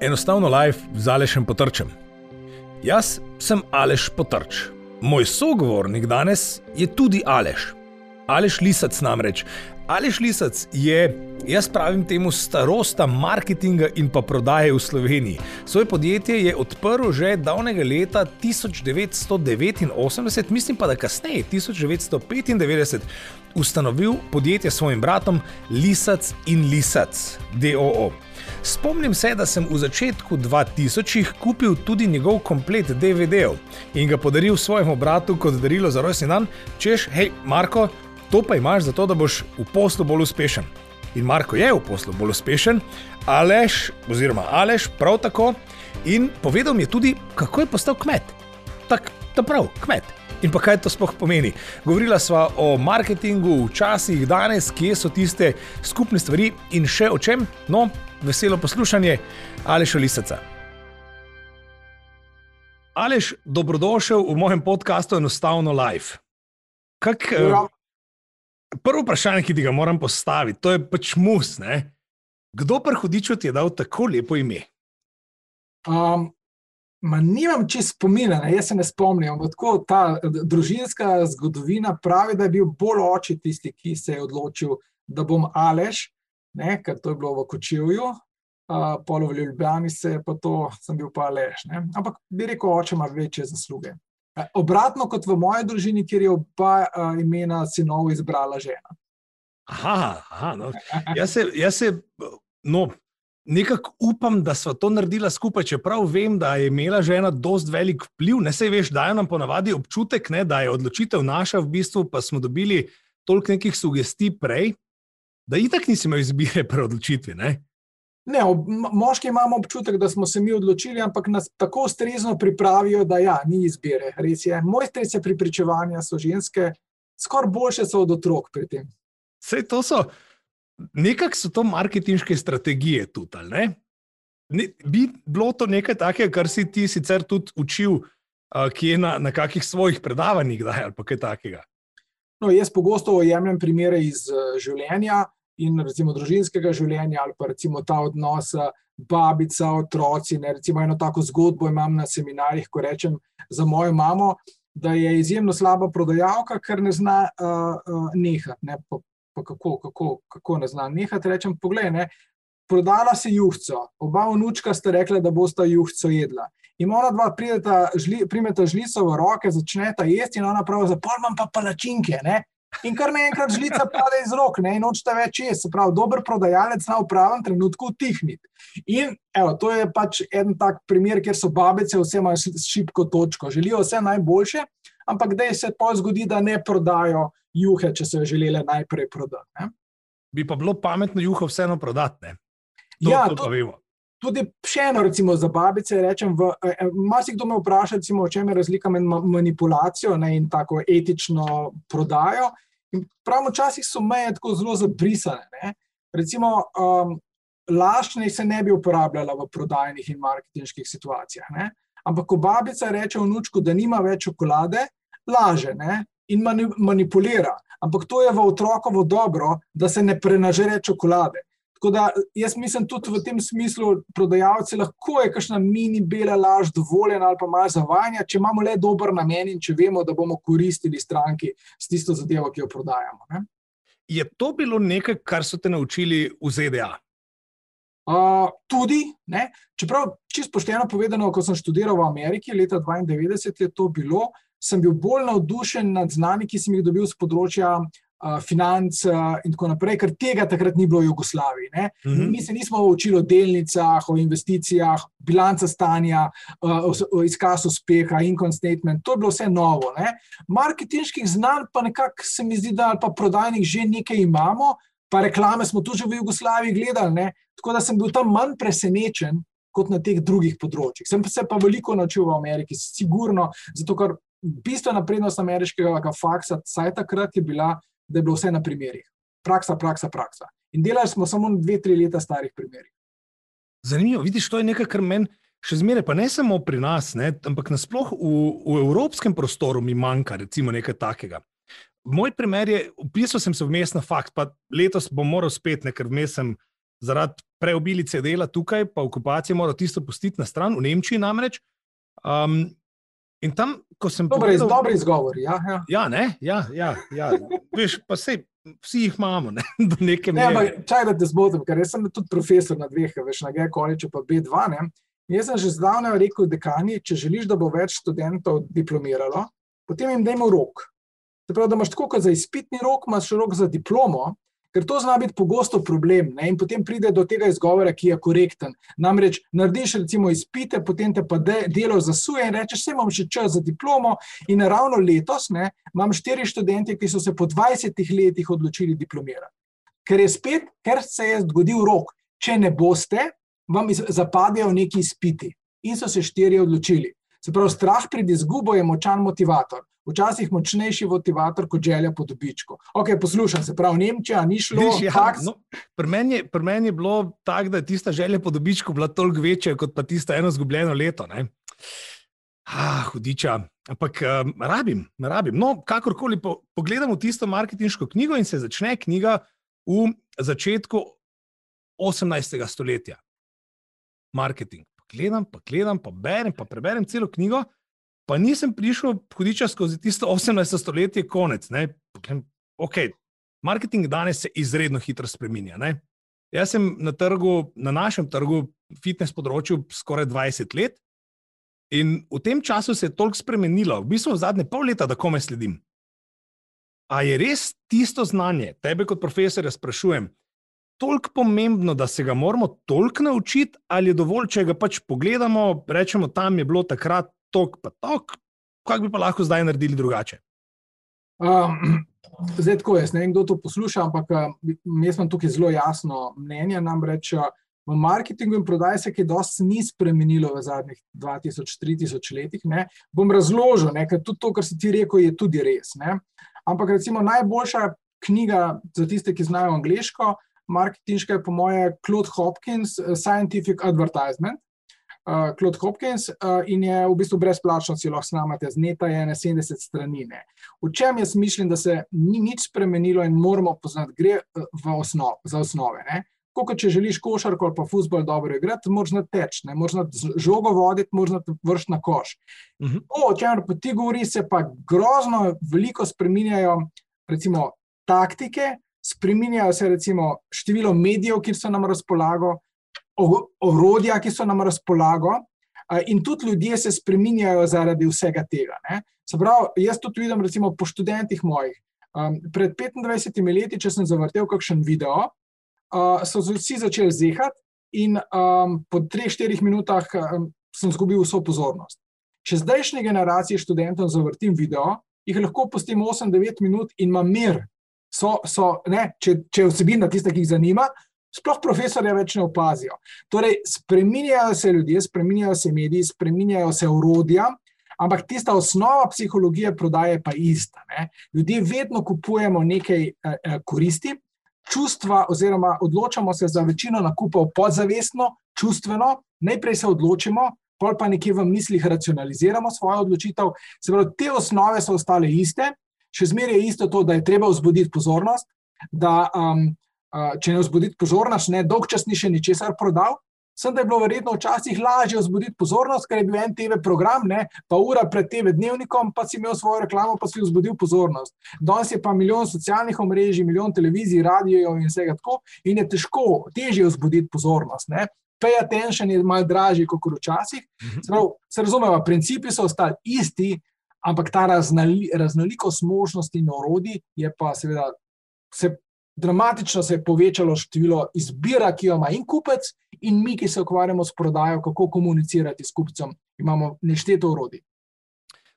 enostavno live z Alešem potrčem. Jaz sem Aleš potrč. Moj sogovornik danes je tudi Aleš. Aleš Lisac namreč. Aleš Lisac je, jaz pravim temu, starosta marketinga in pa prodaje v Sloveniji. Svoje podjetje je odprl že davnega leta 1989, mislim pa, da kasneje, 1995, ustanovil podjetje s svojim bratom Lisac in Lisac, DOO. Spomnim se, da sem v začetku 2000-ih kupil tudi njegov komplet DVD-jev in ga podaril svojemu bratu kot darilo za rojstni dan, češ, hej, Marko, to pa imaš zato, da boš v poslu bolj uspešen. In Marko je v poslu bolj uspešen, Aleš, oziroma Aleš, prav tako. In povedal mi je tudi, kako je postal kmet. Tako, ta prav, kmet. In pa kaj to sploh pomeni? Govorila sva o marketingu, včasih, danes, kje so tiste skupne stvari in še o čem. No, veselo poslušanje, Aleš Lisaca. Aleš, dobrodošel v mojem podkastu Enostavno Life. Kak, uh, prvo vprašanje, ki ti ga moram postaviti, to je pač mus. Ne? Kdo pa hudiču ti je dal tako lepo ime? Um, ma nimam čist spomina, ne? jaz se ne spomnim. Tako, ta družinska zgodovina pravi, da je bil bolj oči tisti, ki se je odločil, da bom Aleš, ne? ker to je bilo v Kočevju. Uh, Polo v Ljubljani se je pa to, sem bil pa Aleš. Ne? Ampak bi rekel, oče ima večje zasluge. Obratno kot v moji družini, kjer je oba uh, imena sinov izbrala žena. Aha, aha no. jaz se, jaz se no, nekako upam, da smo to naredili skupaj, čeprav vem, da je imela žena dost velik vpliv. Ne se veš, dajo nam ponavadi občutek, ne, da je odločitev naša, v bistvu pa smo dobili toliko nekih sugestij prej, da itak nisi imel izbire pri odločitvi. Ne? Ne, ob, moški imamo občutek, da smo se mi odločili, ampak nas tako ustrezno pripravijo, da ja, ni izbire. Res je. Mojstrice pripričevanja so ženske, skoraj boljše so od otrok pri tem. Vse to so, nekako so to marketinške strategije tudi. Ne? Ne, bi bilo to nekaj takega, kar si ti sicer tudi učil, uh, ki je na, na kakih svojih predavanjih, da je ali kaj takega. No, jaz pogosto jemljem primere iz uh, življenja in recimo družinskega življenja, ali pa recimo ta odnos babica, otroci. Ne, recimo eno tako zgodbo imam na seminarjih, ko rečem za mojo mamo, da je izjemno slaba prodajalka, ker ne zna uh, uh, nehati. Ne, pa, pa kako, kako, kako ne zna nehati? Rečem, poglej, ne, prodala si juhco, oba vnučka sta rekla, da bosta juhco jedla. In ona dva prideta, žli, primeta žlico v roke, začneta jesti, in ona pravi, zapor imam pa palačinke. Ne? In kar naenkrat žlica pade iz rok, ne, in nočete več jesti. Se pravi, dober prodajalec zna v pravem trenutku utihniti. In evo, to je pač en tak primer, kjer so babice vse imajo šibko točko, želijo vse najboljše, ampak da se pa zgodi, da ne prodajo juhe, če so jo želeli najprej prodati. Ne. Bi pa bilo pametno juho vseeno prodati. Ja, to, to Tudi še eno, recimo za babice, rečem, eh, eh, marsikdo me vpraša, recimo, o čem je razlika med manipulacijo ne, in tako etično prodajo. In pravno včasih so meje tako zelo zabrisane. Ne. Recimo, um, laž ne se ne bi uporabljala v prodajnih in marketinških situacijah. Ne. Ampak, ko babica reče vnučku, da nima več čokolade, laže ne, in manipulira. Ampak to je v otrokovo dobro, da se ne prenažere čokolade. Tako da jaz mislim tudi v tem smislu, prodajalci lahko je kakšna mini bela laž dovoljena ali pa malo zavajanja, če imamo le dober namen in če vemo, da bomo koristili stranki s tisto zadevo, ki jo prodajamo. Ne? Je to bilo nekaj, kar so te naučili v ZDA? Uh, tudi, ne? čeprav čisto pošteno povedano, ko sem študiral v Ameriki leta 1992, je to bilo, sem bil bolj navdušen nad znani, ki sem jih dobil z področja financ in tako naprej, ker tega takrat ni bilo v Jugoslaviji. Mm -hmm. Mi se nismo učili o delnicah, o investicijah, bilanca stanja, o izkazu uspeha, income statement, to je bilo vse novo. Ne? Marketinških znanj pa nekako se mi zdi, da pa prodajnih že nekaj imamo, pa reklame smo tudi v Jugoslaviji gledali, ne? tako da sem bil tam manj presenečen. Kot na teh drugih področjih. Sem se pa veliko naučil v Ameriki, sigurno, zato ker bistvena prednost ameriškega faksa, vsaj takrat je bila, da je bilo vse na primerih. Praksa, praksa, praksa. In delali smo samo dve, tri leta starih primerih. Zanimivo, vidiš, to je nekaj, kar meni še zmeraj, pa ne samo pri nas, ne, ampak nasplošno v, v evropskem prostoru mi manjka, recimo, nekaj takega. Moj primer je, upisal sem se vmes na fakt, pa letos bom moral spet, ne, ker vmes sem zaradi preobilice dela tukaj, pa okupacije mora tisto pustiti na stran, v Nemčiji namreč. Um, in tam, ko sem. Dobre, pogledal, dobre izgovori. Ja, ja. ja, ne, ja, ja, ja. Veš, pa sej, vsi jih imamo, ne, do neke mere. Ne, čaj, da te zmotim, ker sem tudi profesor na dveh, veš, na G-College, pa B2. Ne. Jaz sem že zdavnaj rekel dekani, če želiš, da bo več študentov diplomiralo, potem jim dajmo rok. Se pravi, da imaš tako kot za izpitni rok, imaš rok za diplomo, ker to zna biti pogosto problem. Ne? In potem pride do tega izgovora, ki je korekten. Namreč narediš recimo izpite, potem te pa de, delo zasuje in rečeš, vse imam še čas za diplomo. In ravno letos ne, imam štiri študente, ki so se po 20 letih odločili diplomirati. Ker je spet, ker se je zgodil rok. Če ne boste, vam zapadejo neki izpiti. In so se štiri odločili. Se pravi, strah pred izgubo je močan motivator včasih močnejši motivator kot želja po dobičku. Ok, poslušam se, prav Nemčija, ni šlo. Viš, ja, no, pri, meni je, pri meni je bilo tako, da je tista želja po dobičku bila toliko večja kot pa tista eno zgubljeno leto. Ne? Ah, hudiča. Ampak um, rabim, rabim. No, kakorkoli po, pogledamo tisto marketinško knjigo in se začne knjiga v začetku 18. stoletja. Marketing. Pa gledam, pa gledam, pa berem, pa preberem celo knjigo pa nisem prišel hodiča skozi tisto 18. stoletje, konec. Ok, marketing danes se izredno hitro spremenja. Ne? Jaz sem na, trgu, na našem trgu, fitness področju, skoraj 20 let in v tem času se je toliko spremenilo, v bistvu zadnje pol leta, da kome sledim. A je res tisto znanje, tebe kot profesorja sprašujem, toliko pomembno, da se ga moramo toliko naučiti, ali je dovolj, če ga pač pogledamo, rečemo, tam je bilo takrat tok, pa tok, kaj bi pa lahko zdaj naredili drugače? Um, zdaj, tako jaz ne vem, kdo to posluša, ampak um, jaz imam tukaj zelo jasno mnenje. Namreč uh, v marketingu in prodaji se je dosti ni spremenilo v zadnjih 2000-3000 letih. Ne. Bom razložil, ne, ker tudi to, kar si ti rekel, je tudi res. Ne. Ampak recimo najboljša knjiga za tiste, ki znajo angliško, marketinška je po moje Claude Hopkins, Scientific Advertisement uh, Claude Hopkins uh, in je v bistvu brezplačno, si lahko snamate, zneta je na 70 strani. Ne. V čem jaz mislim, da se ni nič spremenilo in moramo poznati, gre v osnov, za osnove. Ne. Kot če želiš košarko ali pa futbol dobro igrati, moraš znati teč, ne moraš žogo voditi, moraš znati vrš na koš. Uh -huh. O, o čemer pa ti govori, se pa grozno veliko spreminjajo, recimo, taktike, spreminjajo se recimo število medijev, ki so nam razpolago, orodja, ki so nam razpolago, in tudi ljudje se spreminjajo zaradi vsega tega. Pravi, jaz tudi vidim, recimo, po študentih mojih. Um, pred 25 leti, če sem zavrtel kakšen video, uh, so vsi začeli zehati, in um, po 3-4 minutah um, sem izgubil vso pozornost. Če zdajšnji generaciji študentov zavrtim video, jih lahko pustim 8-9 minut in imam mir. So, so, ne, če, če vsebina tista, ki jih zanima, sploh profesorja več ne opazijo. Torej, spreminjajo se ljudje, spreminjajo se mediji, spreminjajo se urodja, ampak tista osnova psihologije prodaje pa je ista. Ne? Ljudje vedno kupujemo nekaj eh, eh, koristi, čustva, oziroma odločamo se za večino nakupov podzavestno, čustveno, najprej se odločimo. Pol pa nekje v mislih racionaliziramo svojo odločitev. Se pravi, te osnove so ostale iste, še zmeraj je isto to, da je treba vzbuditi pozornost, da um, če ne vzbuditi pozornost, ne dolg čas ni še ničesar prodal. Sem da je bilo verjetno včasih lažje vzbuditi pozornost, ker je bil en TV program, ne, pa ura pred TV dnevnikom, pa si imel svojo reklamo, pa si vzbudil pozornost. Danes je pa milijon socialnih omrežij, milijon televizij, radijev in vsega tako, in je težko, težje vzbuditi pozornost. Ne. Pay attention je malo dražji kot včasih. Mhm. Se razumemo, principi so ostali isti, ampak ta raznoli, raznolikost možnosti in orodij je pa seveda se dramatično se je povečalo število izbira, ki jo ima in kupec, in mi, ki se ukvarjamo s prodajo, kako komunicirati s kupcem, imamo nešteto urodij.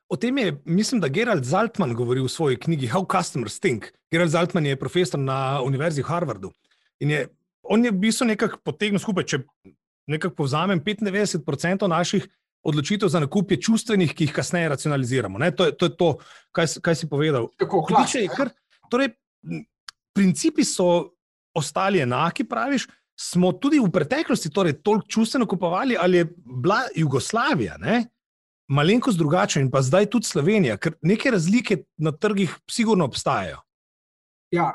O tem je, mislim, da Gerald Zaltman govori v svoji knjigi How Customers Think. Gerald Zaltman je profesor na Univerzi v Harvardu. In je, on je v bistvu nekako potegnil skupaj, če nekako povzamem, 95% naših odločitev za nakup je čustvenih, ki jih kasneje racionaliziramo. To je, to je to, kaj, kaj si povedal. Tako, hlače, kar, torej, principi so ostali enaki, praviš. Smo tudi v preteklosti torej, toliko čustveno kupovali, ali je bila Jugoslavija, ne? malenkost drugačna in pa zdaj tudi Slovenija, ker neke razlike na trgih sigurno obstajajo. Ja,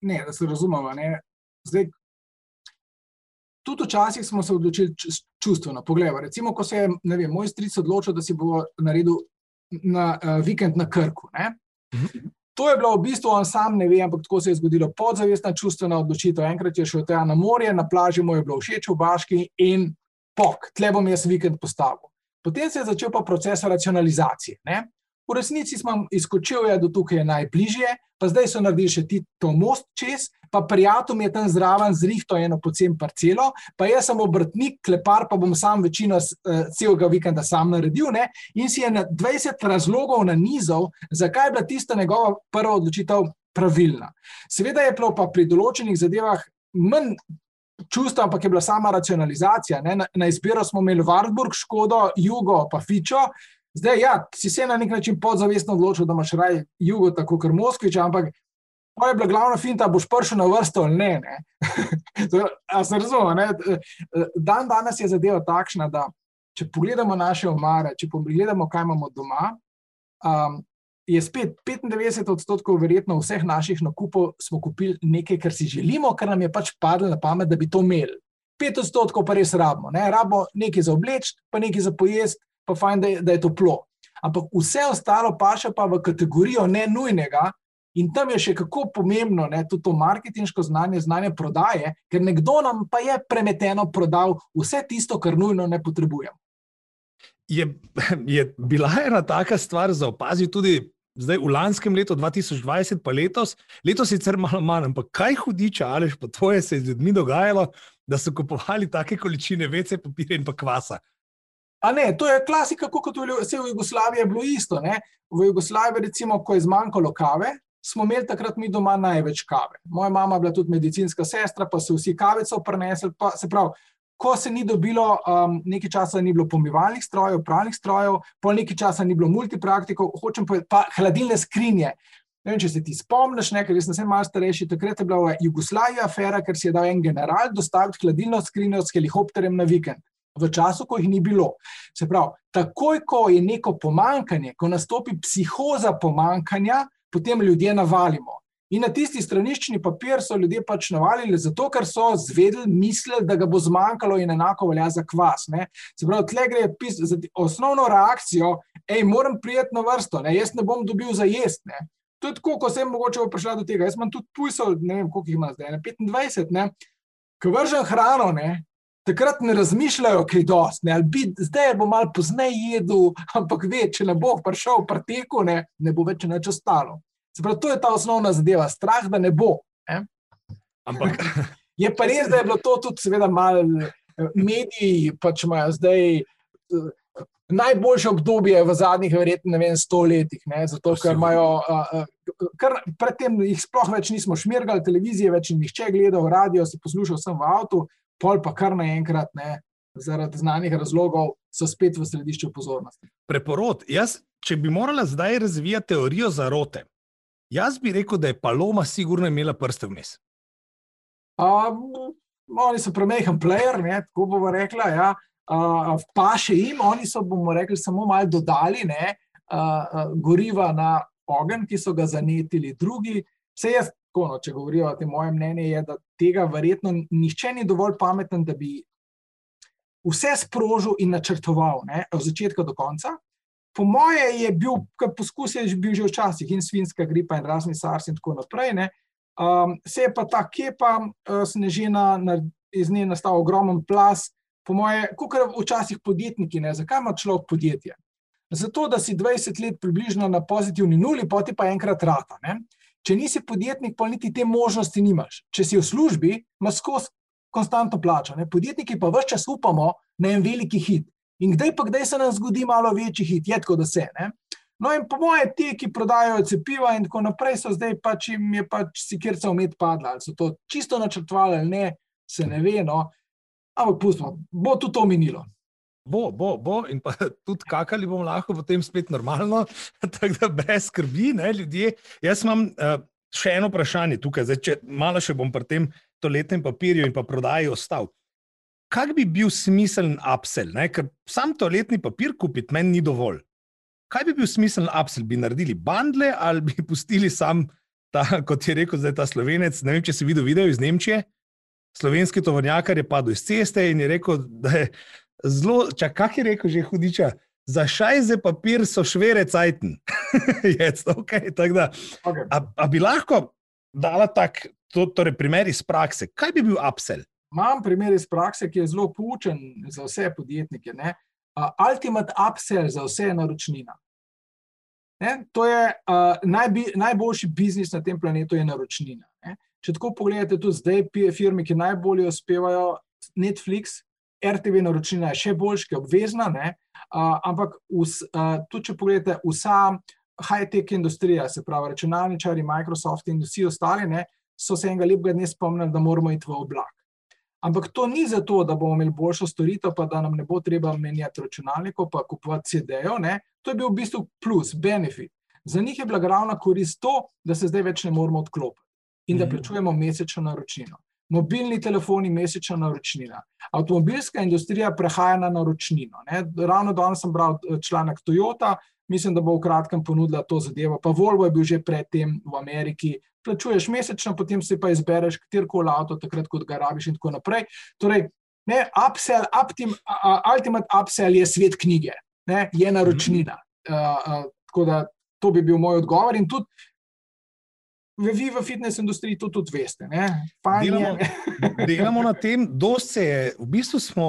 ne, da se razumemo. Ne? Zdaj, tudi včasih smo se odločili čustveno. Poglej, recimo, ko se je vem, moj stric odločil, da si bo naredil na uh, vikend na Krku. Mhm. To je bilo v bistvu, on sam ne ve, ampak tako se je zgodilo. Podzavestna čustvena odločitev. Enkrat je šel tja na morje, na plaži mu je bilo všeč v Baški in pok, tle bom jaz vikend postavil. Potem se je začel pa proces racionalizacije. Ne? V resnici smo izkočili do tukaj najbližje, pa zdaj so naredili še ti to most čez, pa prijatelj je tam zraven zrihto eno pocen parcelo, pa jaz sem obrtnik, klepar, pa bom sam večino uh, celega vikenda sam naredil. Ne? In si je na 20 razlogov na nizov, zakaj je bila tista njegova prva odločitev pravilna. Seveda je bilo pa pri določenih zadevah manj. Čustva, ampak je bila sama racionalizacija. Na, na izbiro smo imeli Varburg, Škodo, Jugo, pa Fičo, Zdaj, ja, si se na nek način podzavestno odločil, da imaš raj jugo, tako kot Moskvič, ampak to je bila glavna finta, boš prišel na vrsto ali ne. ne? se razumem, ne? Dan danes je zadeva takšna, da če pogledamo naše omare, če pogledamo, kaj imamo doma, um, je spet 95 odstotkov verjetno vseh naših nakupov smo kupili nekaj, kar si želimo, kar nam je pač padlo na pamet, da bi to imeli. 5 odstotkov pa res rabimo. Ne? Rabimo nekaj za obleč, pa nekaj za pojesti pa fajn, da je, da je toplo. Ampak vse ostalo pa še pa v kategorijo ne nujnega. In tam je še kako pomembno, ne, tudi to marketinško znanje, znanje prodaje, ker nekdo nam pa je premeteno prodal vse tisto, kar nujno ne potrebujemo. Je, je bila ena taka stvar za opaziti tudi zdaj v lanskem letu 2020, pa letos, letos sicer malo manj, ampak kaj hudiča, ali pa se je z ljudmi dogajalo, da so kupovali take količine vece papirja in pa kvasa. A ne, to je klasika, kot vse v Jugoslaviji je bilo isto. Ne? V Jugoslaviji, recimo, ko je zmanjkalo kave, smo imeli takrat mi doma največ kave. Moja mama je bila tudi medicinska sestra, pa so vsi kavico prenesli. Se pravi, ko se ni dobilo, um, nekaj časa ni bilo pomivalnih strojev, pravnih strojev, pol nekaj časa ni bilo multipraktikov, hočem pa, pa hladilne skrinje. Ne vem, če se ti spomniš, ker sem malo starejši, takrat je bila v Jugoslaviji afera, ker si je dal en general dostaviti hladilno skrinjo s helikopterjem na vikend v času, ko jih ni bilo. Se pravi, takoj, ko je neko pomankanje, ko nastopi psihoza pomankanja, potem ljudje navalimo. In na tisti straniščni papir so ljudje pač navalili, zato ker so zvedeli, mislili, da ga bo zmanjkalo, in enako velja za kvas. Ne? Se pravi, tle gre pis, za osnovno reakcijo, hej, moram prijeti na vrsto, ne? jaz ne bom dobil za jesti. To je tako, ko sem mogoče prišel do tega. Jaz imam tudi pujsov, ne vem, koliko jih ima zdaj, ne? 25, ki vržem hrano, ne? Takrat ne razmišljajo, kaj dosti. Zdaj bo malo pozneje jedel, ampak ve, če ne bo prišel v preteku, ne, ne bo več nič ostalo. Pravi, to je ta osnovna zadeva, strah, da ne bo. Ne? Ampak. Je pa res, da je bilo to tudi, seveda, malo eh, mediji, pač imajo zdaj. Uh, Najboljše obdobje v zadnjih, verjetno, ne vem, sto letih, ne? zato ker imajo, kar predtem jih sploh več nismo šmirgali, televizije več ni nihče gledal, radio si poslušal sem v avtu, pol pa kar naenkrat, ne, zaradi znanih razlogov, so spet v središču pozornosti. Preporod. Jaz, če bi morala zdaj razvijati teorijo zarote, jaz bi rekel, da je Paloma sigurno imela prste vmes. Um, oni so premehen player, ne, tako bomo rekla. Ja. Uh, pa še jim, oni so, bomo rekli, samo malo dodali ne, uh, uh, goriva na ogenj, ki so ga zanetili drugi. Vse jaz tako, no, če govorijo o tem, moje mnenje je, da tega verjetno nihče ni dovolj pameten, da bi vse sprožil in načrtoval, ne, od začetka do konca. Po moje je bil, kar poskus je bil že včasih, in svinska gripa, in razni SARS, in tako naprej. Ne. Um, se je pa ta kepa, uh, snežina, na, iz nje nastal ogromen plas. Po moje, kot včasih podjetniki, ne, zakaj ima človek podjetje? Zato, da si 20 let približno na pozitivni nuli, poti pa enkrat rata. Ne. Če nisi podjetnik, pa niti te možnosti nimaš. Če si v službi, imaš skozi konstantno plačo. Ne? Podjetniki pa vse čas upamo na en veliki hit. In kdaj pa kdaj se nam zgodi malo večji hit, je tako, da se. Ne? No, in po mojem, ti, ki prodajajo cepiva in tako naprej, so zdaj pač jim je pač si kjer se umet padla. Ali so to čisto načrtovali ali ne, se ne ve. No? Ampak pustimo, bo tudi to minilo. Bo, bo, bo, in pa tudi kakali bomo lahko potem spet normalno, tako da brez skrbi, ne, ljudje. Jaz imam uh, še eno vprašanje tukaj, zdaj, če malo še bom pri tem toletnem papirju in pa prodaji ostal. Kaj bi bil smiseln upsell, ne? ker sam toletni papir kupiti meni ni dovolj. Kaj bi bil smiseln upsell? Bi naredili bandle ali bi pustili sam ta, kot je rekel zdaj ta slovenec, ne vem, če si videl video iz Nemčije? slovenski tovornjakar je padel iz ceste in je rekel, da je zelo, čak, kak je rekel že hudiča, za šajze papir so švere cajten. je to ok, tako da. Okay. A, a bi lahko dala tak, to, torej primer iz prakse, kaj bi bil upsell? Imam primer iz prakse, ki je zelo poučen za vse podjetnike. Ne? Uh, ultimate upsell za vse je naročnina. Ne? To je uh, najbi, najboljši biznis na tem planetu, je naročnina. Ne? Če tako pogledate, tudi zdaj firme, ki najbolje uspevajo, Netflix, RTV naročnina je še boljša, ki je obvezna. Uh, ampak vs, uh, tudi, če pogledate, vsa high-tech industrija, se pravi računalničari, Microsoft in vsi ostali, ne, so se enega lepega dne spomnili, da moramo iti v oblak. Ampak to ni zato, da bomo imeli boljšo storitev, pa da nam ne bo treba menjati računalnikov, pa kupovati CD-jev. To je bil v bistvu plus, benefit. Za njih je bila glavna korist to, da se zdaj več ne moramo odklopiti in da Mhm. plačujemo mesečno naročnino. Mobilni telefoni, mesečna naročnina. Avtomobilska industrija prehaja na naročnino. Ne. Ravno danes sem bral eh, članek Toyota, mislim, da bo v kratkem ponudila to zadevo. Pa Volvo je bil že predtem v Ameriki. Plačuješ mesečno, potem si pa izbereš kjerkoli avto, takrat, ko ga rabiš, in tako naprej. Torej, ne, upsell, uptim, uh, ultimate upsell je svet knjige, ne, je naročnina. Uh, uh, tako da to bi bil moj odgovor. In tudi vi v fitness industriji to tudi veste. Ne, Fajn je, Delamo, delamo na tem, dosti je, v bistvu smo.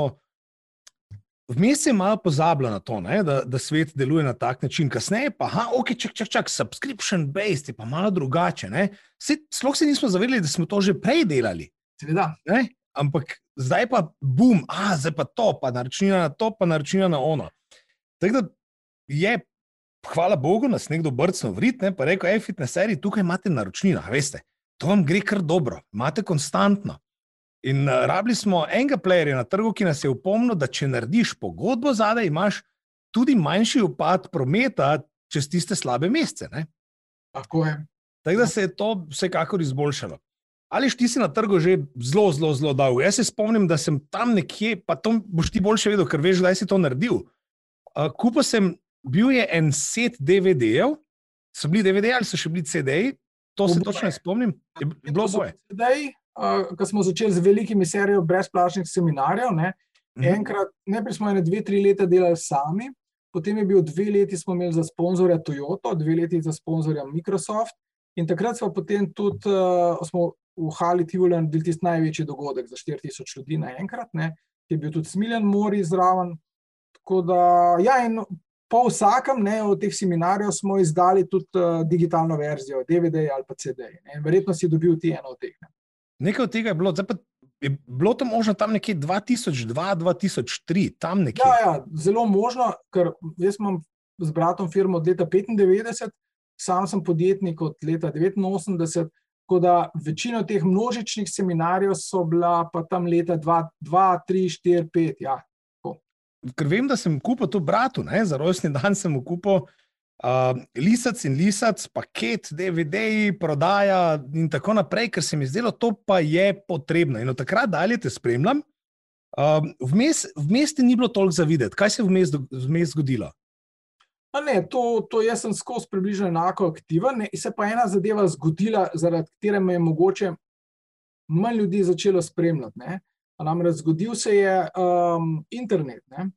Vmes je malo pozabilo na to, ne, da, da svet deluje na tak način, kasneje pa, aha, ok, čak, čak, čak, subscription based je pa malo drugače. Sploh se nismo zavedali, da smo to že prej delali. Seveda. Ne? Ampak zdaj pa bum, a zdaj pa to, pa naročnina na to, pa naročnina na ono. Tako da je, hvala Bogu, nas nekdo brcnil v rit, ne, pa rekel, hej, fitness seriji, tukaj imate naročnino, veste, to vam gre kar dobro, imate konstantno. In uh, rabili smo enega playerja na trgu, ki nas je upomnil, da če narediš pogodbo zadaj, imaš tudi manjši upad prometa čez tiste slabe mesece. ne. Tako je. Tako da se je to vsekakor izboljšalo. Ali ti si na trgu že zelo, zelo, zelo dolgo? Jaz se spomnim, da sem tam nekje, pa to boš ti boljše vedel, ker veš, kdaj si to naredil. Uh, Kupo sem, bil je en set DVD-jev, so bili DVD-ji ali so še bili CD-ji, to se Oboje. točno ne spomnim. Je bilo boje. Zdaj, uh, ko smo začeli z velikimi serijami brezplačnih seminarjev, ne, Mhm. enkrat, najprej smo ene dve, tri leta delali sami, potem je bil dve leti, smo imeli za sponzorja Toyota, dve leti za sponzorja Microsoft, in takrat smo potem tudi uh, smo v Hali Tivoli naredili tisti največji dogodek za 4000 ljudi naenkrat, ne, ki je bil tudi Smiljan Mori zraven. Tako da, ja, in po vsakem ne, od teh seminarjev smo izdali tudi uh, digitalno verzijo, DVD ali pa CD. Ne, verjetno si dobil ti eno od teh. Ne. Nekaj od tega je bilo, zdaj pa je bilo to možno tam nekje 2002-2003, tam nekje. Ja, ja, zelo možno, ker jaz imam z bratom firmo od leta 95, sam sem podjetnik od leta 89. Tako da večino teh množičnih seminarjev so bila pa tam leta 2, 3, 4, 5. Ja. Ker vem, da sem kupil to bratu, ne, za rojstni dan sem mu kupil uh, lisac in lisac, paket, DVD, prodaja in tako naprej, ker se mi zdelo, to pa je potrebno. In od takrat dalje te spremljam. Uh, vmes, vmes ti ni bilo toliko za videti, kaj se je vmes, vmes zgodilo. A Ne, to, to jaz sem skozi približno enako aktiven. Ne, se pa ena zadeva zgodila, zaradi katere me je mogoče manj ljudi začelo spremljati. Ne. Namreč zgodil se je um, internet. Ne.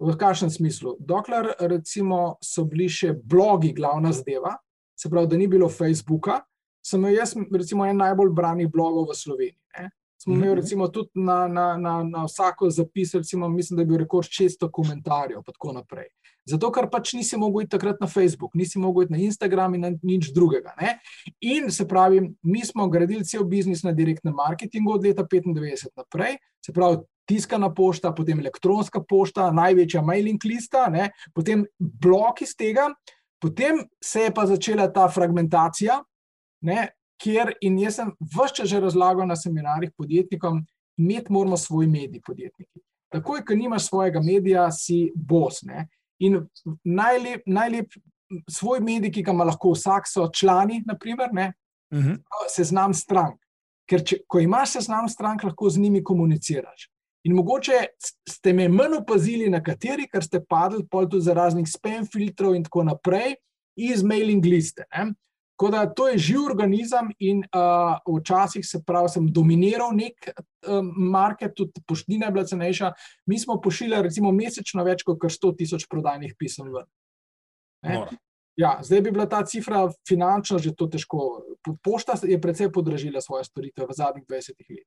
V kakšnem smislu? Dokler recimo, so bili še blogi glavna zadeva, se pravi, da ni bilo Facebooka, sem jaz recimo en najbolj branih blogov v Sloveniji. Ne. Smo Mhm. imeli recimo tudi na, na, na, na vsako zapis, recimo, mislim, da je bil rekord 600 komentarjev in tako naprej. Zato, ker pač nisi mogel iti takrat na Facebook, nisi mogel iti na Instagram in na nič drugega. Ne? In se pravi, mi smo gradili cel biznis na direktnem marketingu od leta 95 naprej, se pravi, tiskana pošta, potem elektronska pošta, največja mailing lista, ne? potem blok iz tega, potem se je pa začela ta fragmentacija, ne? Kjer in jaz sem vse že razlagal na seminarjih podjetnikom, imeti moramo svoj medij podjetniki. Takoj, ko nimaš svojega medija, si bos. Ne? In najlep, najlep svoj medij, ki ga ima lahko vsak, so člani, naprimer, ne, Uh -huh. seznam strank. Ker če, ko imaš seznam strank, lahko z njimi komuniciraš. In mogoče ste me manj opazili, na kateri, ker ste padli pol tudi za raznih spam filtrov in tako naprej iz mailing liste. Ne. Tako da to je živ organizem in uh, včasih se pravi, sem dominiral nek um, market, tudi poštnina je bila cenejša. Mi smo pošiljali recimo mesečno več kot 100 tisoč prodajnih pisem. Ja, zdaj bi bila ta cifra finančno že to težko. Pošta je precej podražila svoje storitve v zadnjih 20 letih.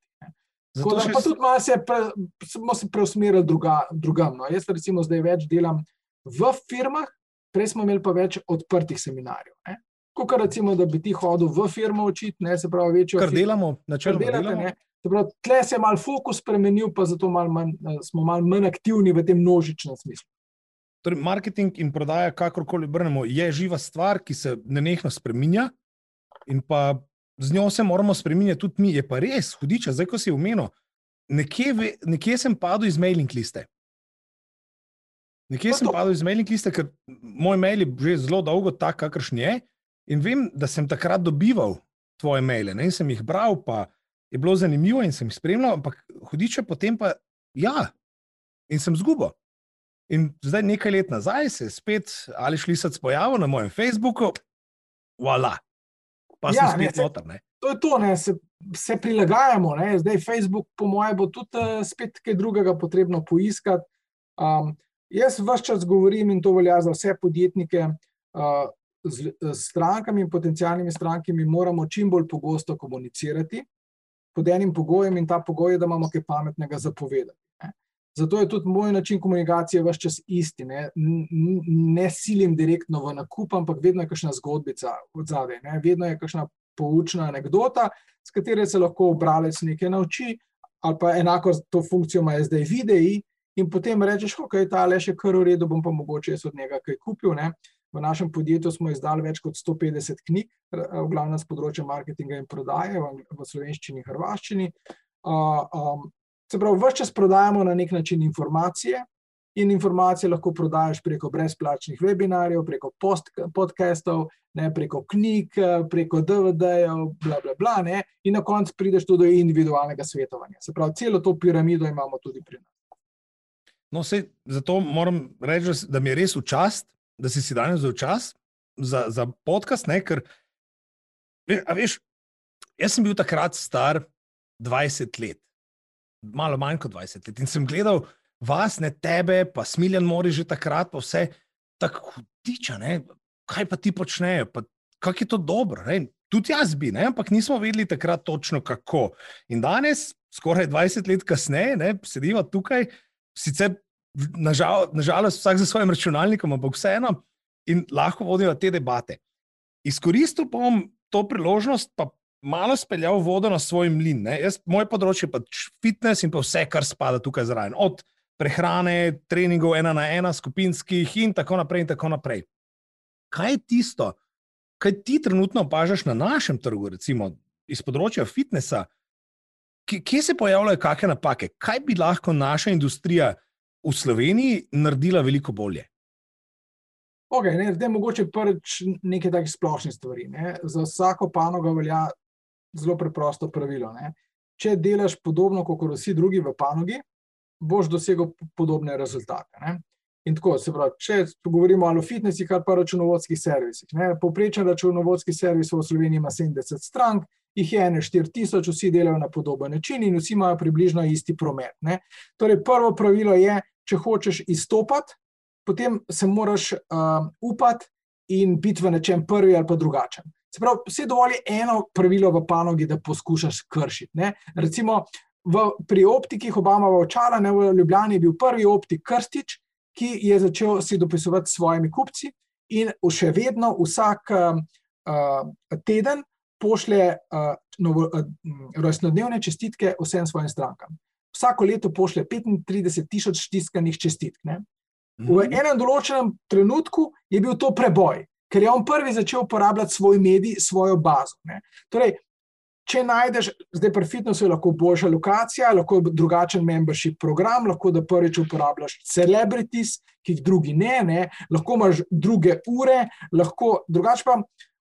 Zato da, pa tudi malo se pre, smo se preusmerili druga, drugam. No. Jaz recimo zdaj več delam v firmah, prej smo imeli pa več odprtih seminarjev. Ne kot recimo, da bi ti hodil v firmo učiti, ne se pravi, večjo. Kar delamo, načeloma delamo. Tle se je mal fokus spremenil, pa zato mal manj, eh, smo malo manj aktivni v tem množičnem smislu. Torej, marketing in prodaja, kakorkoli obrnemo, je živa stvar, ki se nenehno spremenja, in pa z njo se moramo spremenjati tudi mi. Je pa res, hudiča, zdaj ko si umenil, nekje, nekje sem padel iz mailing liste. Nekje sem padel iz mailing liste, ker moj mail je že zelo dolgo tak, kakršen je. In vem, da sem takrat dobival tvoje maile ne? in sem jih bral, pa je bilo zanimivo in sem jih spremljal, ampak hudiče potem pa ja, in sem zgubo. In zdaj nekaj let nazaj se je spet ali šli se pojavil na mojem Facebooku, voilà, pa ja, sem spet noter. Ne? To je to, ne, se, se prilagajamo. Ne. Zdaj Facebook, po mojem, bo tudi uh, spet kaj drugega potrebno poiskati. Um, jaz vse čas govorim in to velja za vse podjetnike. Uh, z, z strankami in potencijalnimi strankami moramo čim bolj pogosto komunicirati pod enim pogojem, in ta pogoj je, da imamo kaj pametnega zapovedati. Ne. Zato je tudi moj način komunikacije vse čas isti. Ne, ne silim direktno v nakup, ampak vedno je kakšna zgodbica od zadaj, vedno je kakšna poučna anekdota, s katero se lahko obralec nekaj nauči, ali pa enako to funkcijo ima zdaj videi. In potem rečeš, je ta le še kar v redu, bom pa mogoče jaz od njega kaj kupil. Ne. V našem podjetju smo izdali več kot 150 knjig, v glavnem z področja marketinga in prodaje v slovenščini in hrvaščini. Se pravi, vse čas prodajamo na nek način informacije. In informacije lahko prodajaš preko brezplačnih webinarjev, preko podcastov, ne, preko knjig, preko DVD-jev, bla, bla, bla, ne, in na koncu prideš tudi do individualnega svetovanja. Se pravi, celo to piramido imamo tudi pri nas. No, sej, zato moram reči, da mi je res v čast, da si si danes vzel čas za, za podcast, ne, ker, veš, jaz sem bil takrat star 20 let, malo manj kot 20 let, in sem gledal vas, ne tebe, pa smiljen mori že takrat, pa vse. Tako hudiča, ne, kaj pa ti počnejo, pa kako je to dobro, ne, tudi jaz bi, ne, ampak nismo vedeli takrat točno kako. In danes, skoraj 20 let kasneje, ne, sediva tukaj, sicer nažalost, nažalost, vsak za svojim računalnikom, ampak vseeno, in lahko vodijo te debate. Izkoristil bom to priložnost, pa malo speljal vodo na svoj mlin. Jaz, moje področje je pač fitness in pa vse, kar spada tukaj zraven. Od prehrane, treningov ena na ena, skupinskih in tako naprej. In tako naprej. Kaj je tisto, kaj ti trenutno opažaš na našem trgu, recimo iz področja fitnessa? Kje se pojavljajo kakšne napake? Kaj bi lahko naša industrija v Sloveniji naredila veliko bolje? Okay, ne, zdaj, mogoče prvič nekaj takih splošnih stvari. Ne. Za vsako panogo velja zelo preprosto pravilo. Ne. Če delaš podobno kot vsi drugi v panogi, boš dosegel podobne rezultate. Ne. In tako, se pravi, če govorimo o fitnesih, kar pa računovodskih servisih. Poprečen računovodski servis v Sloveniji ima 70 strank, jih je ene 4000, vsi delajo na podoben način in vsi imajo približno isti promet. Ne. Torej, prvo pravilo je, če hočeš izstopati, potem se moraš uh, upati in biti v nečem prvi ali pa drugačen. Se pravi, vse dovolj je eno pravilo v panogi, da poskušaš kršiti. Ne. Recimo v, pri optikih Obama v očala, ne v Ljubljani, je bil prvi optik Krstič, ki je začel si dopisovati s svojimi kupci in še vedno vsak uh, teden pošlje uh, uh, rojstnodnevne čestitke vsem svojim strankam vsako leto pošlje 35 tisoč tiskanih čestitk. Ne? V mhm. enem določenem trenutku je bil to preboj, ker je on prvi začel uporabljati svoj medij, svojo bazo. Torej, če najdeš, zdaj pri fitnessu je lahko boljša lokacija, lahko je drugačen membership program, lahko da prvič uporabljaš celebrities, ki jih drugi ne, ne? lahko imaš druge ure, lahko drugače pa.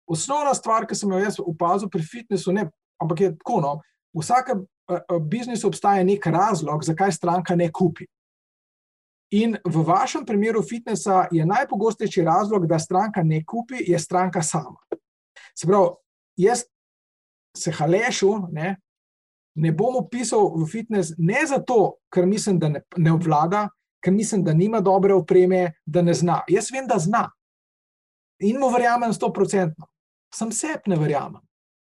Osnovna stvar, ki sem jo jaz opazil pri fitnessu, ne, ampak je tako, no, v vsakem biznisu obstaja nek razlog, zakaj stranka ne kupi. In v vašem primeru fitnesa je najpogostejši razlog, da stranka ne kupi, je stranka sama. Se pravi, jaz se halešu, ne, ne bom opisal v fitness ne zato, ker mislim, da ne, ne obvlada, ker mislim, da nima dobre opreme, da ne zna. Jaz vem, da zna. In mu verjamem sto procentno. Sem sep ne verjamem.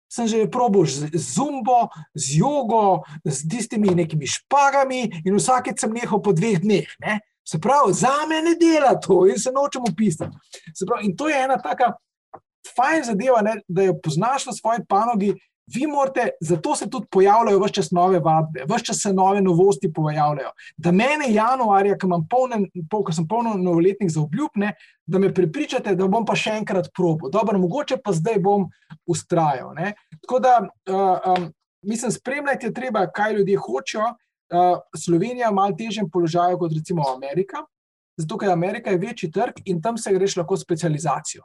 Sem že probo z zumbo, z jogo, z tistimi nekimi špagami in vsakeč sem nehal po dveh dneh. Ne? Se pravi, za me ne dela to in se nočem upisati. In to je ena taka fajn zadeva, ne, da jo poznaš v svoji panogi, Vi morate, zato se tudi pojavljajo vse čas nove vadbe, vse čas se nove novosti pojavljajo. Da mene januarja, ko, polnen, pol, ko sem polno novoletnih za obljubne, da me pripričate, da bom pa še enkrat probo. Dobro, mogoče pa zdaj bom ustrajal. Ne? Tako da, uh, um, mislim, spremljajte treba, kaj ljudje hočejo. Uh, Slovenija je v malo težjem položaju kot recimo Amerika, zato ker Amerika je večji trg in tam se greš lahko specializacijo.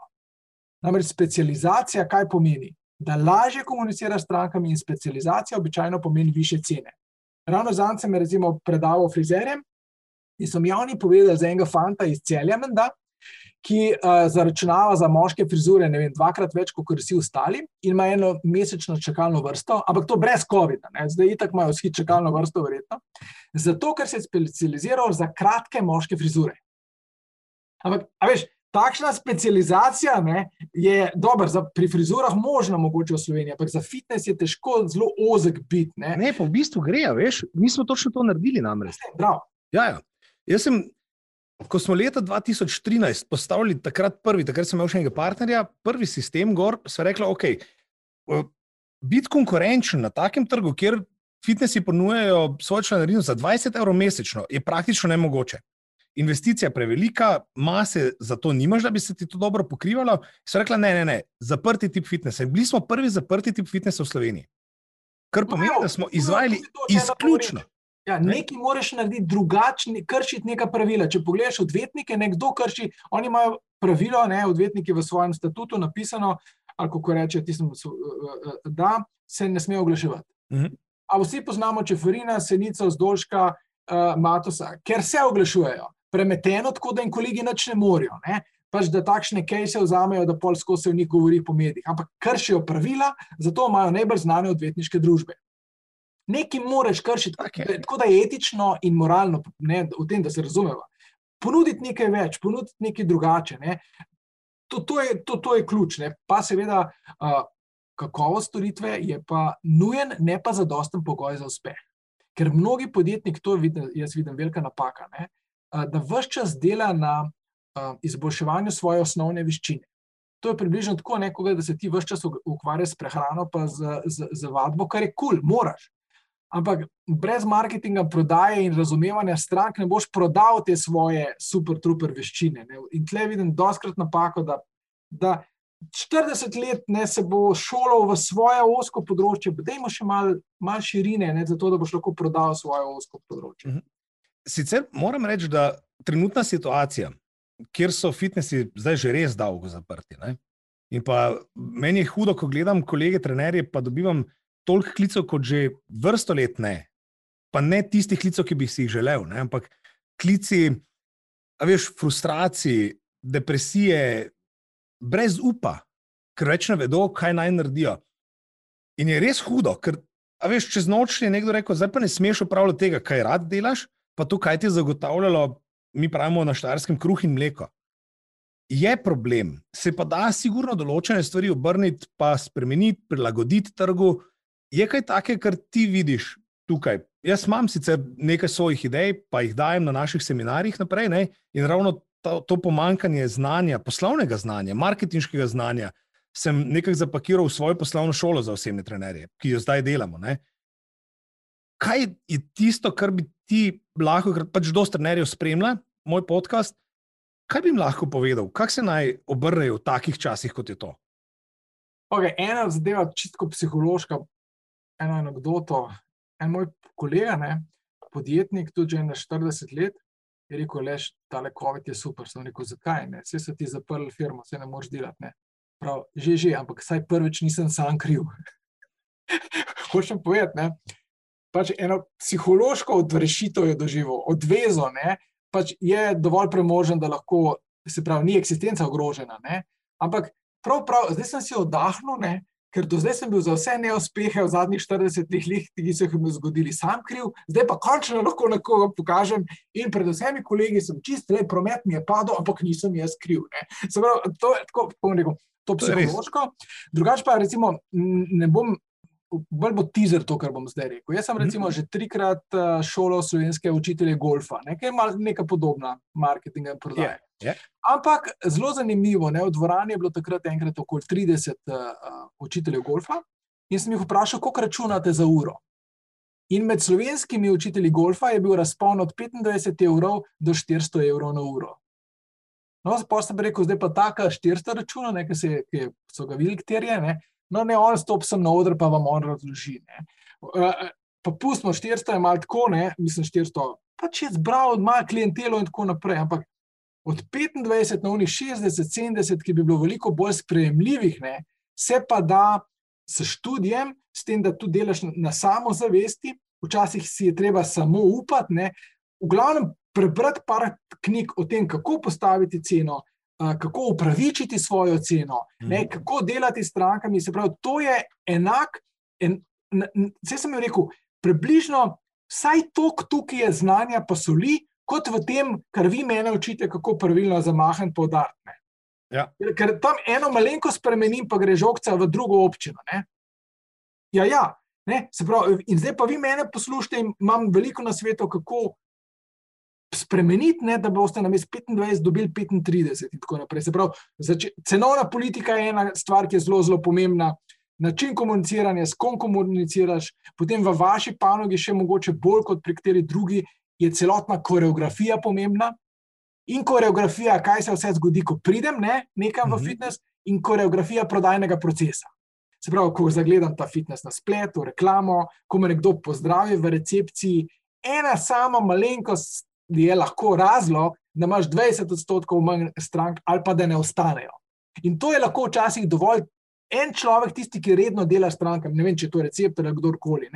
Namreč specializacija kaj pomeni? Da lažje komunicira s strankami in specializacija običajno pomeni više cene. Ravno zdaj sem recimo predaval frizerjem in so mi oni povedali za enega fanta iz celja, menda, ki uh, zaračunava za moške frizure vem, dvakrat več kot vsi ostali in ima eno mesečno čakalno vrsto, ampak to brez COVID-a, zdaj itak imajo vsi čakalno vrsto, verjetno, zato ker se je specializiral za kratke moške frizure. Ampak, a veš, takšna specializacija ne, je dobra, pri frizurah možno, mogoče v Sloveniji, ampak za fitness je težko zelo ozek biti. Ne. ne, pa v bistvu gre, veš, mi smo točno to naredili namreč. Ja, ja. Jaz sem. Ko smo leta 2013 postavili takrat prvi, takrat sem imel še enega partnerja, prvi sistem, gor, so rekli, ok, biti konkurenčen na takem trgu, kjer fitnesi ponujajo svojo članarino za 20 evrov mesečno, je praktično nemogoče investicija prevelika, mase za to nimaš, da bi se ti to dobro pokrivalo. So rekla, ne, ne, ne, zaprti tip fitnesa. In bili smo prvi zaprti tip fitnesa v Sloveniji. Kar pomeni, da smo izvajali izključno. Ja, nekaj moraš narediti drugačni, kršiti neka pravila. Če pogledaš odvetnike, nekdo krši, oni imajo pravilo, ne, odvetniki v svojem statutu napisano, ali kako reče, tistem, da se ne smejo oglaševati. Uh mhm. -huh. A vsi poznamo Čeferina, Senica, Zdolška, uh, Matosa, ker se oglašujejo premeteno, tako da jim kolegi nič ne morajo. Ne? Pač, da takšne kejse vzamejo, da polsko se v njih govori po medijih, ampak kršijo pravila, zato imajo najbolj znane odvetniške družbe. Nekaj moraš kršiti, okay. tako da je etično in moralno, ne, v tem, da se razumemo. Ponuditi nekaj več, ponuditi nekaj drugače. Ne. To, to, je, to, to je ključ. Ne. Pa seveda, uh, kakovost storitve je pa nujen, ne pa zadosten pogoj za uspeh. Ker mnogi podjetniki, to vidim, jaz vidim, velika napaka. Ne da vse čas dela na izboljševanju svoje osnovne veščine. To je približno tako, nekoga, da se ti vse čas ukvarjaš s prehrano, pa z, z, z vadbo, kar je kul, cool, moraš. Ampak brez marketinga, prodaje in razumevanja strank ne boš prodal te svoje super, super veščine. Ne? In tle vidim doskrat napako, da, da 40 let ne se bo šolal v svoje osko področje, da ima še malo mal širine, ne? zato da boš lahko prodal svoje osko področje. Uh mhm. -huh. Sicer moram reči, da trenutna situacija, kjer so fitnesi zdaj že res dolgo zaprti. Ne? In pa meni je hudo, ko gledam kolege, trenerje, pa dobivam toliko klicev kot že vrsto let ne. Pa ne tistih klicev, ki bi si jih želel, ne? ampak klici, a veš, frustraciji, depresije, brez upa, ker več ne vedo, kaj naj naredijo. In je res hudo, ker, a veš, čez noč je nekdo rekel, zdaj pa ne smeš upravljati tega, kaj rad delaš, pa to, kaj ti je zagotavljalo, mi pravimo na štarskem kruh in mleko. Je problem, se pa da sigurno določene stvari obrniti, pa spremeniti, prilagoditi trgu. Je kaj takega, kar ti vidiš tukaj? Jaz imam sicer nekaj svojih idej, pa jih dajem na naših seminarjih naprej. Ne? In ravno to, to pomankanje znanja, poslovnega znanja, marketinškega znanja, sem nekaj zapakiral v svojo poslovno šolo za osebne trenerje, ki jo zdaj delamo. Ne? Kaj je tisto, kar bi ti lahko, ker pač dosta trenerjev spremlja moj podcast, kaj bi jim lahko povedal, kako se naj obrnejo v takih časih, kot je to? Okay, ena zadeva, čisto psihološka, ena anekdota. En moj kolega, ne, podjetnik, tudi že na 40 let, je rekel: Lež, tale COVID je super. Sem rekel: Zakaj ne? Vse so ti zaprli firmo, vse ne moreš delati. Ne. Prav, že, že, ampak saj prvič nisem sam kriv. Hočem povedati, pač eno psihološko odrešitev je doživel, odvezo, ne, pač je dovolj premožen, da lahko, se pravi, ni eksistenca ogrožena. Ne, ampak prav, prav, zdaj sem si oddahnil, ne, ker do zdaj sem bil za vse neuspehe v zadnjih 40 letih, ki so se mi zgodili, sam kriv, zdaj pa končno lahko nekoga pokažem. In pred vsemi kolegi sem čist, le promet mi je padel, ampak nisem jaz kriv. Pravi, to je tako, kako rekel, to psihološko. Drugače pa, recimo, ne bom. Bolj bo teaser to, kar bom zdaj rekel. Jaz sem mhm. recimo že trikrat eh, šolal slovenske učitelje golfa, nekaj neka podobna marketinga in prodaje. Yeah. Yeah. Ampak zelo zanimivo, ne? v dvorani je bilo takrat enkrat okoli 30 uh, učiteljev golfa in sem jih vprašal, koliko računate za uro. In med slovenskimi učitelji golfa je bil razpon od 25 evrov do 400 evrov na uro. No, pa sem rekel, zdaj pa taka 400 računa, ne, ki, se, ki so ga videli, terje, ne. No, ne, on stop sem na odr, pa vam on razloži. Uh, pa pustimo 400, je malo tako, ne, mislim 400, pa če je zbral od malo klientelo in tako naprej. Ampak od 25 na unih 60, 70, ki bi bilo veliko bolj sprejemljivih, ne, se pa da s študijem, s tem, da tu delaš na samozavesti, včasih si je treba samo upati. Ne, v glavnem, prebrati par knjig o tem, kako postaviti ceno, kako upravičiti svojo ceno, ne, mhm. kako delati s strankami. Se pravi, to je enak. En, Vse sem jim rekel, približno, vsaj toliko tukaj je znanja, pa so li, kot v tem, kar vi mene učite, kako pravilno zamahniti podatke. Ja. Ker tam eno malenko spremenim, pa gre žogca v drugo občino. Ne? Ja, ja. Ne? Pravi, in zdaj pa vi mene poslušate, in imam veliko na svetu, kako spremeniti, ne, da boste na mestu 25 dobili 35. In tako naprej. Pravi, zač, cenovna politika je ena stvar, ki je zelo, zelo pomembna. Način komuniciranja, s kom komuniciraš, potem v vaši panogi, še mogoče bolj kot pri kateri drugi, je celotna koreografija pomembna. In koreografija, kaj se vse zgodi, ko pridem ne, nekam v mhm. fitness, in koreografija prodajnega procesa. Se pravi, ko zagledam ta fitness na spletu, reklamo, ko me nekdo pozdravi v recepciji, ena sama malenkost je lahko razlog, da imaš 20 odstotkov manj strank, ali pa da ne ostanejo. In to je lahko včasih dovolj. En človek, tisti, ki redno dela s strankami, ne vem, če je to recept ali kdorkoli,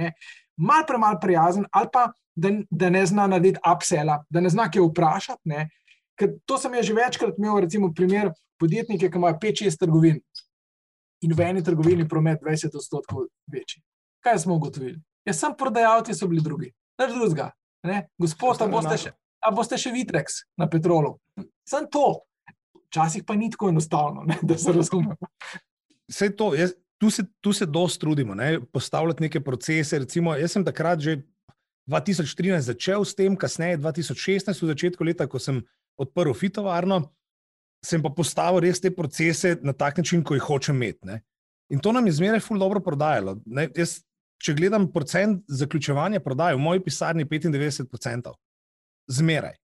malo premalo prijazen, ali pa da, da ne zna narediti upsela, da ne zna kaj vprašati. Ne? Ker to sem jaz že večkrat imel, recimo, primer podjetnike, ki imajo 5-6 trgovin in v eni trgovini promet 20 odstotkov večji. Kaj smo ugotovili? Jaz sem prodajalci, so bili drugi, nič drugega. Gospod, a boste, še, a boste še Vitrex na petrolu? Sem to. Včasih pa ni tako enostavno, ne, da se razumemo. Vse to, jaz, tu se, tu se dosti trudimo, ne, postavljati neke procese. Recimo, jaz sem takrat že 2013 začel s tem, kasneje 2016, v začetku leta, ko sem odprl fitovarno, sem pa postavil res te procese na tak način, kot jih hočem imeti. Ne. In to nam je zmeraj ful dobro prodajalo. Ne, jaz, če gledam procent zaključevanja prodaje, v moji pisarni 95%, zmeraj.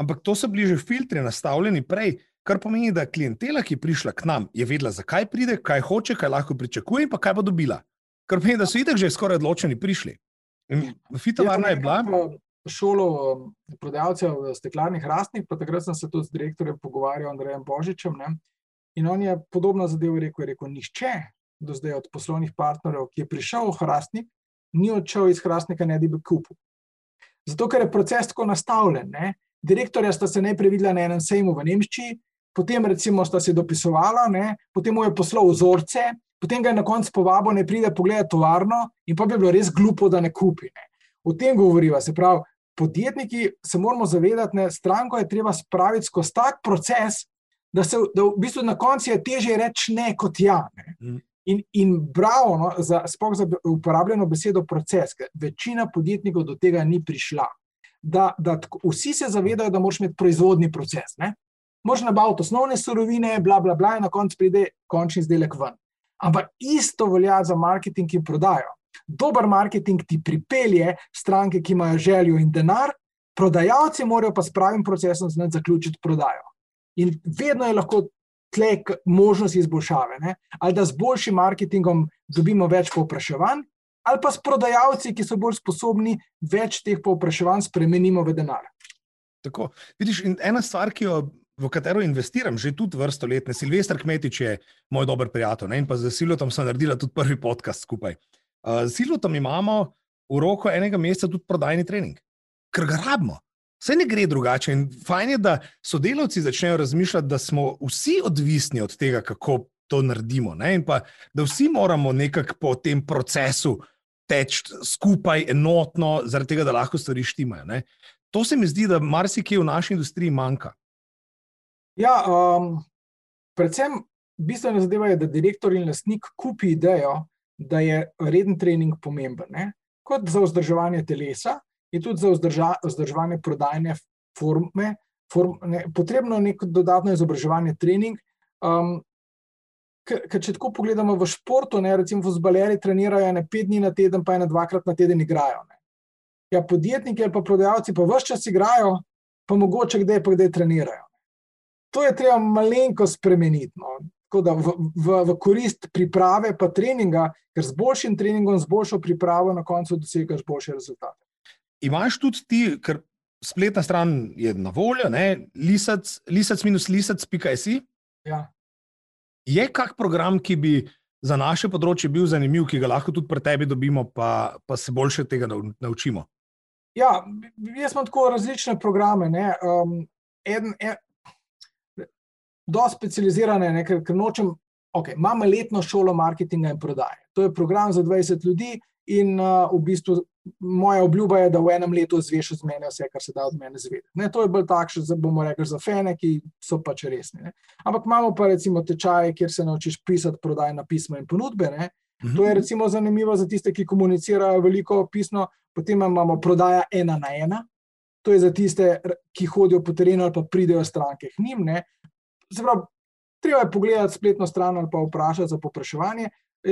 Ampak to so bili že filtri nastavljeni prej, kar pomeni, da klientela, ki je prišla k nam, je vedela, zakaj pride, kaj hoče, kaj lahko pričakuje in pa kaj bo dobila. Kar pomeni, da so itek že skoraj odločeni prišli. Fitovarna je bila. Šolo um, prodajalcev v steklarnih rastnih, pa takrat sem se tudi z direktorjem pogovarjal, Andrejem Božičem. Ne? In on je podobno zadevo rekel: je rekel Nihče do zdaj od poslovnih partnerjev, ki je prišel v hrastnik, ni odšel iz hrastnika, ne da bi kupil. Zato, ker je proces tako nastavljen. Ne? Direktorja sta se najprej videla na enem sejmu v Nemčiji, potem recimo sta se dopisovala, ne? potem mu je poslal vzorce, potem ga je na koncu povabil, da pride pogledati tovarno, in pa bi bilo res glupo, da ne kupi. Ne. O tem govoriva. Se pravi, podjetniki se moramo zavedati, da stranko je treba spraviti skozi tak proces, da se da v bistvu na koncu je teže reči ne kot ja. Ne. In, in bravo, no, za, za uporabljeno besedo proces, ker večina podjetnikov do tega ni prišla. Da, da tako, vsi se zavedajo, da moraš imeti proizvodni proces. Moš nabaviti osnovne surovine, bla, bla, bla, in na koncu pride končni izdelek ven. Ampak isto velja za marketing in prodajo. Dober marketing ti pripelje stranke, ki imajo željo in denar, prodajalci morajo pa s pravim procesom znati zaključiti prodajo. In vedno je lahko tlek možnost izboljšave. Ne? Ali da z boljšim marketingom dobimo več povpraševanj, ali pa s prodajalci, ki so bolj sposobni, več teh povpraševanj spremenimo v denar. Tako. Vidiš, ena stvar, ki jo v katero investiram že tudi vrsto let. Silvestr Kmetič je moj dober prijatelj ne? in pa z Silvotom sem naredila tudi prvi podcast skupaj. Uh, z Silvotom imamo v roko enega meseca tudi prodajni trening, ker ga rabimo. Vse ne gre drugače. In fajn je, da sodelavci začnejo razmišljati, da smo vsi odvisni od tega, kako to naredimo. Ne? In pa da vsi moramo nekako po tem procesu teči skupaj, enotno, zaradi tega, da lahko stvari štimajo. Ne? To se mi zdi, da marsikaj v naši industriji manjka. Ja, um, predvsem bistvena zadeva je, da direktor in lastnik kupi idejo, da je reden trening pomemben. Ne? Kot za vzdrževanje telesa, in tudi za vzdrža, vzdrževanje prodajne forme, form, ne, potrebno je neko dodatno izobraževanje, trening. Um, Ker če tako pogledamo v športu, ne, recimo v zbaleri trenirajo ne pet dni na teden, pa ena dvakrat na teden igrajo. Ne. Ja, podjetniki ali pa prodajalci pa vse čas igrajo, pa mogoče kdaj pa kdaj trenirajo. To je treba malenko spremeniti. No. Tako da v, v, v korist priprave pa treninga, ker z boljšim treningom, z boljšo pripravo na koncu dosegaš boljše rezultate imaš tudi ti, ker spletna stran je na voljo, lisac, lisac minus lisac.si. Ja. Je kak program, ki bi za naše področje bil zanimiv, ki ga lahko tudi pri tebi dobimo, pa, pa se boljše tega naučimo? Ja, jaz imam tako različne programe. Um, eden, en, do specializirane, ne, ker, ker nočem. Okay, imamo letno šolo marketinga in prodaje. To je program za 20 ljudi, in uh, v bistvu moja obljuba je, da v enem letu zveš od mene vse, kar se da od mene zvedeti. Ne, to je bolj takšno, bomo rekli za fene, ki so pač resni. Ne. Ampak imamo pa recimo tečaje, kjer se naučiš pisati prodajna pisma in ponudbe. Ne. To je mhm. recimo zanimivo za tiste, ki komunicirajo veliko pismo. Potem imamo prodaja ena na ena, to je za tiste, ki hodijo po terenu ali pa pridejo stranke k njim. Pravi, treba je pogledati spletno stran ali pa vprašati za popraševanje,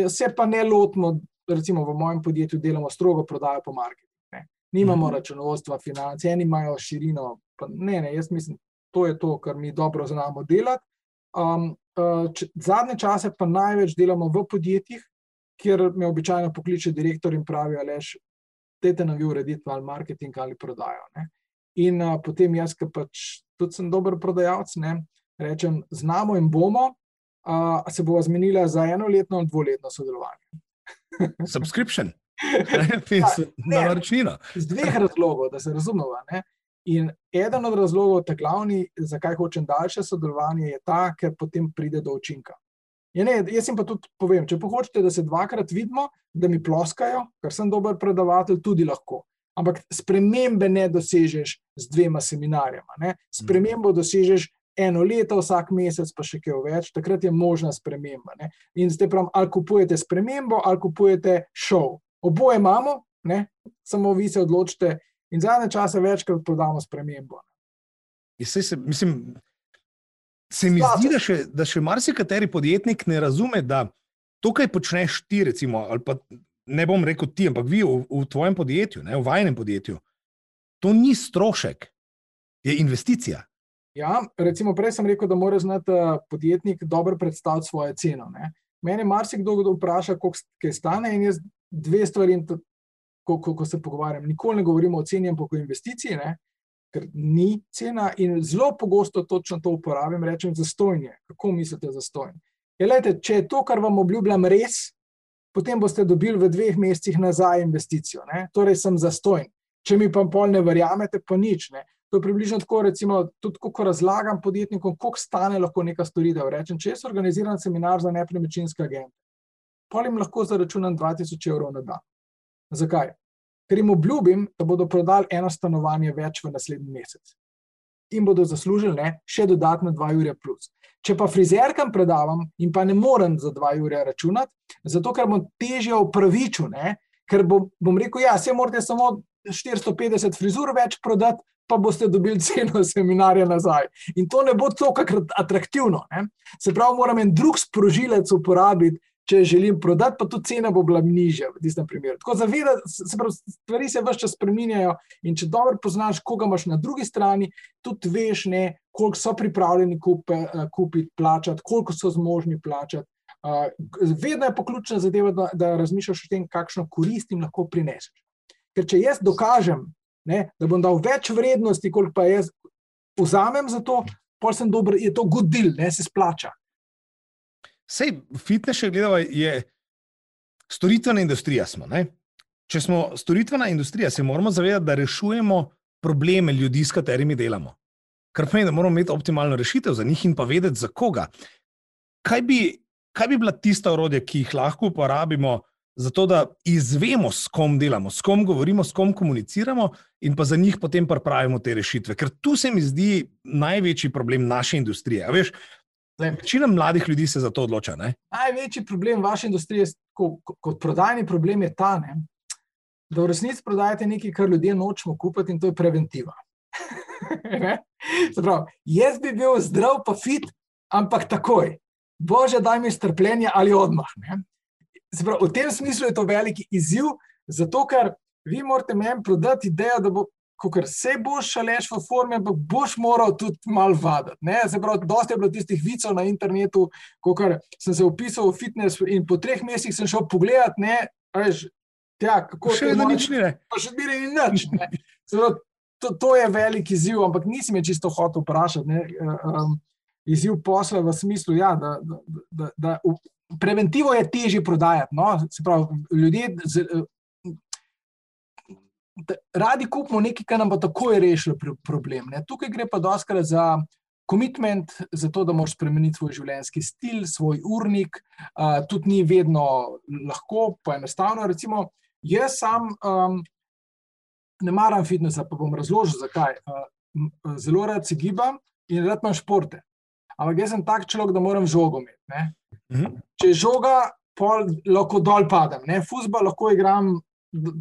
se pa ne lotimo recimo v mojem podjetju delamo strogo prodajo po marketingu. Nimamo mhm. računovodstva, finance, eni imajo širino. Ne, ne, jaz mislim, to je to, kar mi dobro znamo delati. Um, uh, če, zadnje čase pa največ delamo v podjetjih, kjer me običajno pokliče direktor in pravi, lež, dajte nam vi urediti ali marketing ali prodajo. Ne. In uh, potem jaz, ki pač tudi sem dober prodajalec, ne, rečem, znamo in bomo, uh, se bo zmenila za enoletno in dvoletno sodelovanje. Subscription, na naročnino. Z dveh razlogov, da se razumemo. In eden od razlogov, ta glavni, zakaj hočem daljše sodelovanje, je ta, ker potem pride do učinka. Ja, ne, jaz jim pa tudi povem, če pa hočete, da se dvakrat vidimo, da mi ploskajo, ker sem dober predavatelj, tudi lahko. Ampak spremembe ne dosežeš z dvema seminarjama. Ne? Spremembo dosežeš eno leto, vsak mesec, pa še kaj več, takrat je možna sprememba. Ne? In zdaj pravim, ali kupujete spremembo, ali kupujete šov. Oboje imamo, ne? samo vi se odločite, in zadnje čase večkrat prodamo spremembo. Se, se, mislim, se mi Splača. zdi, da še, da še marsikateri podjetnik ne razume, da to, kar počneš ti, recimo, ali pa ne bom rekel ti, ampak vi v, v tvojem podjetju, ne, v vajnem podjetju, to ni strošek, je investicija. Ja, recimo, prej sem rekel, da mora znati eh, podjetnik dobro predstaviti svojo ceno. Ne. Mene marsikdo vpraša, koliko kaj stane, in jaz dve stvari, ko, ko, ko se pogovarjam. Nikoli ne govorimo o ceni, ampak o investiciji, ne, ker ni cena. In zelo pogosto točno to uporabim, rečem za stojnje. Kako mislite za stojnje? Ja, če je to, kar vam obljubljam, res, potem boste dobili v dveh mesecih nazaj investicijo. Ne. Torej, sem za stojn. Če mi pa pol ne verjamete, pa nič. Ne. To je približno tako, recimo, tudi ko razlagam podjetnikom, koliko stane lahko neka storitev. Rečem, če jaz organiziram seminar za nepremičninske agente, pa jim lahko zaračunam 2000 evrov na dan. Zakaj? Ker jim obljubim, da bodo prodali eno stanovanje več v naslednji mesec in bodo zaslužili ne, še dodatno 2 ure. Plus. Če pa frizerkam predavam in pa ne morem za 2 ure računati, zato ker bom težje upravičil, ker bom, bom rekel, ja, se morate samo 450 frizur več prodati, pa boste dobili ceno seminarja nazaj. In to ne bo tako atraktivno. Ne? Se pravi, moram en drug sprožilec uporabiti, če želim prodati, pa tudi cena bo bila nižja v tistem primeru. Tako zavedati, se pravi, stvari se vse čas spremenjajo in če dobro poznaš, koga imaš na drugi strani, tudi veš, ne, koliko so pripravljeni kup, eh, kupiti, plačati, koliko so zmožni plačati. Uh, vedno je poključna zadeva, da, da razmišljaš o tem, kakšno korist jim lahko prineseš. Ker če jaz dokažem, ne, da bom dal več vrednosti, kot pa jaz vzamem za to, pa sem dober, je to good deal, ne se splača. Sej, fitness, če gledamo, je storitvena industrija. Smo, če smo storitvena industrija, se moramo zavedati, da rešujemo probleme ljudi, s katerimi delamo. Kar pomeni, da moramo imeti optimalno rešitev za njih in pa vedeti, za koga. Kaj bi kaj bi bila tista orodja, ki jih lahko uporabimo, zato da izvemo, s kom delamo, s kom govorimo, s kom komuniciramo, in pa za njih potem pripravimo te rešitve. Ker tu se mi zdi največji problem naše industrije. Veš, Večina mladih ljudi se za to odloča. Ne? Največji problem vaše industrije, kot, kot prodajni problem, je ta, ne, da v resnici prodajate nekaj, kar ljudje nočemo kupiti, in to je preventiva. pravi, jaz bi bil zdrav, pa fit, ampak takoj. Bože, daj mi strpljenje ali odmah. Pravi, v tem smislu je to veliki izziv, zato ker vi morate meni prodati idejo, da bo ker se boš šaleš v formi, ampak boš moral tudi malo vaditi. Dosti je bilo tistih vicov na internetu, ko sem se upisal v fitness in po treh mesecih sem šel pogledat, ne, veš, tja, kako še vedno nič ni. Pa še vedno ni nič. Zdaj, to, to je velik izziv, ampak nisem je čisto hotel vprašati. Ne, um, izziv posla v smislu, ja, da, da, da, da preventivo je težje prodajati. No? Se pravi, ljudje. Z, radi kupimo nekaj, kar nam bo takoj rešilo problem. Ne. Tukaj gre pa doskrat za komitment, za to, da moraš spremeniti svoj življenjski stil, svoj urnik. Uh, tudi ni vedno lahko, pa enostavno. Recimo, jaz sam um, ne maram fitnesa, pa bom razložil, zakaj. Uh, zelo rad se gibam in rad imam športe. Ampak jaz sem tak človek, da moram žogo imeti. Mhm. Če žoga, pol lahko dol padem. Fusbal lahko igram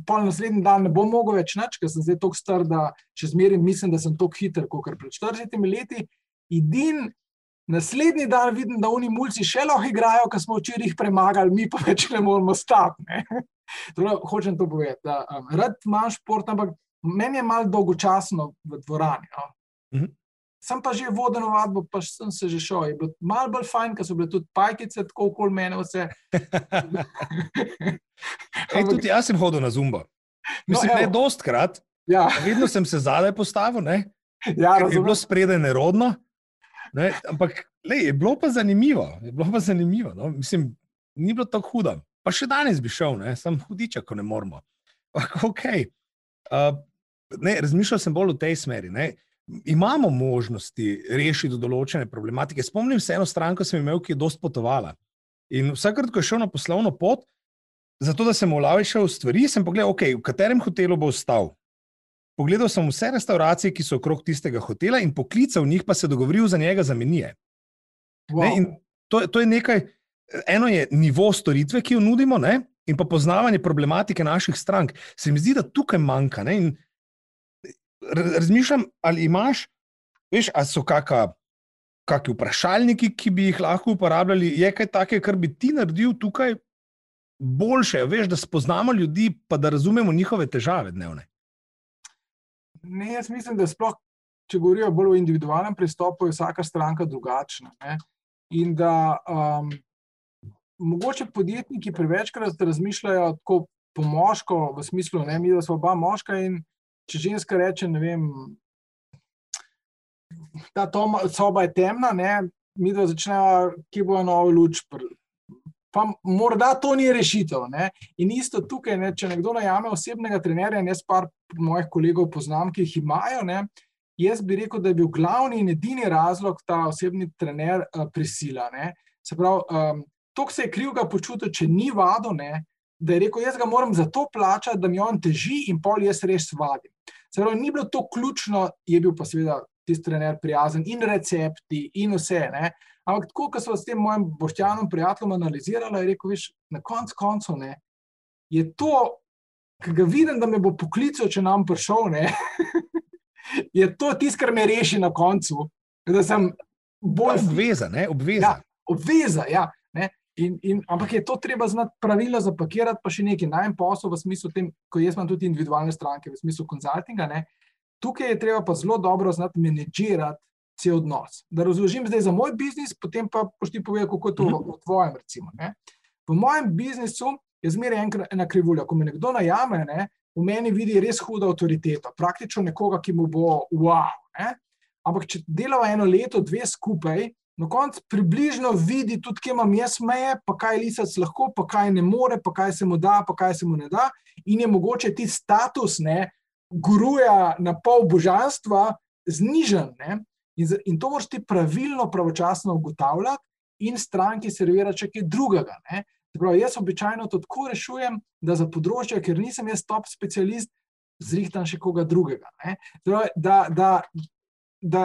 pol naslednji dan ne bom mogel več nič, ker sem zdaj tako star, da še zmeraj mislim, da sem tako hiter kot pred 40 leti. In naslednji dan vidim, da oni mulci še lahko igrajo, ker smo včeraj jih premagali, mi pa več ne moramo stati. Torej, hočem to povedati. Da, um, rad imam šport, ampak meni je malo dolgočasno v dvorani. No? Mhm. Sem pa že vodeno vadbo, pa sem se že šel. Je bilo malo bolj fajn, ker so bile tudi pajkice, tako okoli mene. Vse. Ej, tudi jaz sem hodil na zumbo. No, Mislim, no, ne dostkrat. Ja. Vedno sem se zadaj postavil. Ja, je bilo spredaj nerodno. Ne? Ampak lej, je bilo pa zanimivo. Je bilo pa zanimivo no? Mislim, ni bilo tako hudo. Pa še danes bi šel, ne? sem hudiča, ko ne moramo. Okay. Uh, ne, razmišljal sem bolj v tej smeri. Ne? Imamo možnosti rešiti določene problematike. Spomnim se eno stran, ki sem imel, ki je dosti potovala. In vsakrat, ko je šel na poslovno pot, zato da sem ulajšal stvari, sem pogledal, okay, v katerem hotelu bo ostal. Pogledal sem vse restauracije, ki so okrog tistega hotela, in poklical njih, pa se dogovoril za njega za menije. Wow. To, to je nekaj, eno je nivo storitve, ki jo nudimo, ne? in pa poznavanje problematike naših strank. Se mi zdi, da tukaj manjka. Ne? In razmišljam, ali imaš, veš, ali so kakšni vprašalniki, ki bi jih lahko uporabljali, je kaj takega, kar bi ti naredil tukaj boljše, veš, da spoznamo ljudi, pa da razumemo njihove težave dnevne. Ne, jaz mislim, da sploh, če govorijo bolj o individualnem pristopu, je vsaka stranka drugačna. Ne? In da um, mogoče podjetniki prevečkrat razmišljajo tako pomožko, v smislu, da smo oba moška in če ženska reče, ne vem, ta soba je temna, ne, mi da začnejo, ki bo novo luč. Pa morda to ni rešitev. Ne. In isto tukaj, ne, če nekdo najame osebnega trenerja, in jaz par mojih kolegov poznam, ki jih imajo, ne, jaz bi rekel, da je bil glavni in edini razlog ta osebni trener uh, prisila. Ne. Se pravi, um, to se je krivga počutil, če ni vado, ne, da je rekel, jaz ga moram za to plačati, da mi on teži in pol jaz res vadim. Pravi, ni bilo to ključno, je bil pa seveda tisti trener prijazen in recepti in vse. Ne? Ampak tako, ko so s tem mojim boštjanom prijateljem analizirali, je rekel, viš, na konc koncu ne, je to, ki ga vidim, da me bo poklical, če nam prišel, ne, je to tisto, kar me reši na koncu. Da sem bolj obvezan, obvezan. Ja, obveza, ja. In, in, ampak je to treba znati pravilno zapakirati, pa še nekaj najmanj posel v smislu, tem, ko jaz imam tudi individualne stranke, v smislu konzultinga. Tukaj je treba pa zelo dobro znati menedžirati cel odnos. Da razložim zdaj za moj biznis, potem pa pošti povedati, kako je to v, v tvojem. Recimo, v mojem biznisu je zmeraj ena krivulja. Ko me nekdo najame, ne, v meni vidi res hudo avtoriteto, praktično nekoga, ki mu bo wow. Ne. Ampak če delava eno leto, dve skupaj, na koncu približno vidi tudi, kje imam jaz meje, pa kaj lisac lahko, pa kaj ne more, pa kaj se mu da, pa kaj se mu ne da. In je mogoče ti status, ne, guruja na pol božanstva, znižen. Ne, in, in to moraš ti pravilno, pravočasno ugotavljati. in stranki servira še kaj drugega. Pravi, jaz običajno to tako rešujem, da za področje, ker nisem jaz top specialist, zrihtam še koga drugega. Pravi, da, da, da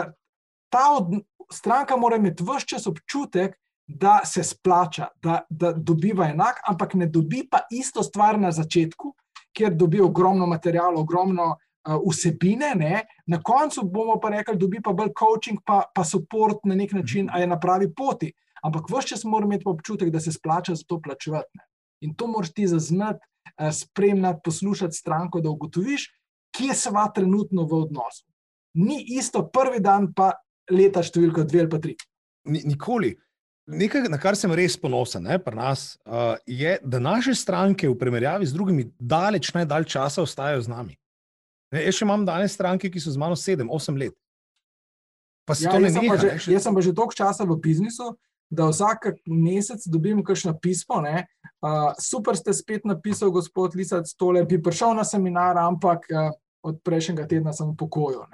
ta od, stranka mora imeti vse čas občutek, da se splača, da, da dobiva enak, ampak ne dobi pa isto stvar na začetku, kjer dobi ogromno materijala, ogromno uh, vsebine, ne? na koncu bomo pa rekli, dobi pa bolj coaching, pa, pa support na nek način, mhm. a je na pravi poti. Ampak vse čas mora imeti občutek, da se splača za to plačevati. Ne? In to moraš ti zaznati, uh, spremljati, poslušati stranko, da ugotoviš, kje se va trenutno v odnosu. Ni isto prvi dan, pa leta številka dve ali pa tri. Nikoli. Nekaj, na kar sem res ponosen, ne, nas, uh, je, da naše stranke v primerjavi z drugimi daleč najdalj časa ostajajo z nami. Ne, jaz še imam danes stranke, ki so z mano sedem, osem let. Pa ja, jaz, neha, pa že, še... jaz sem pa že toliko časa v biznisu, da vsak mesec dobim kakšno pismo. Uh, super ste spet napisali, gospod Lisac, tole bi prišel na seminar, ampak uh, od prejšnjega tedna sem v pokoju.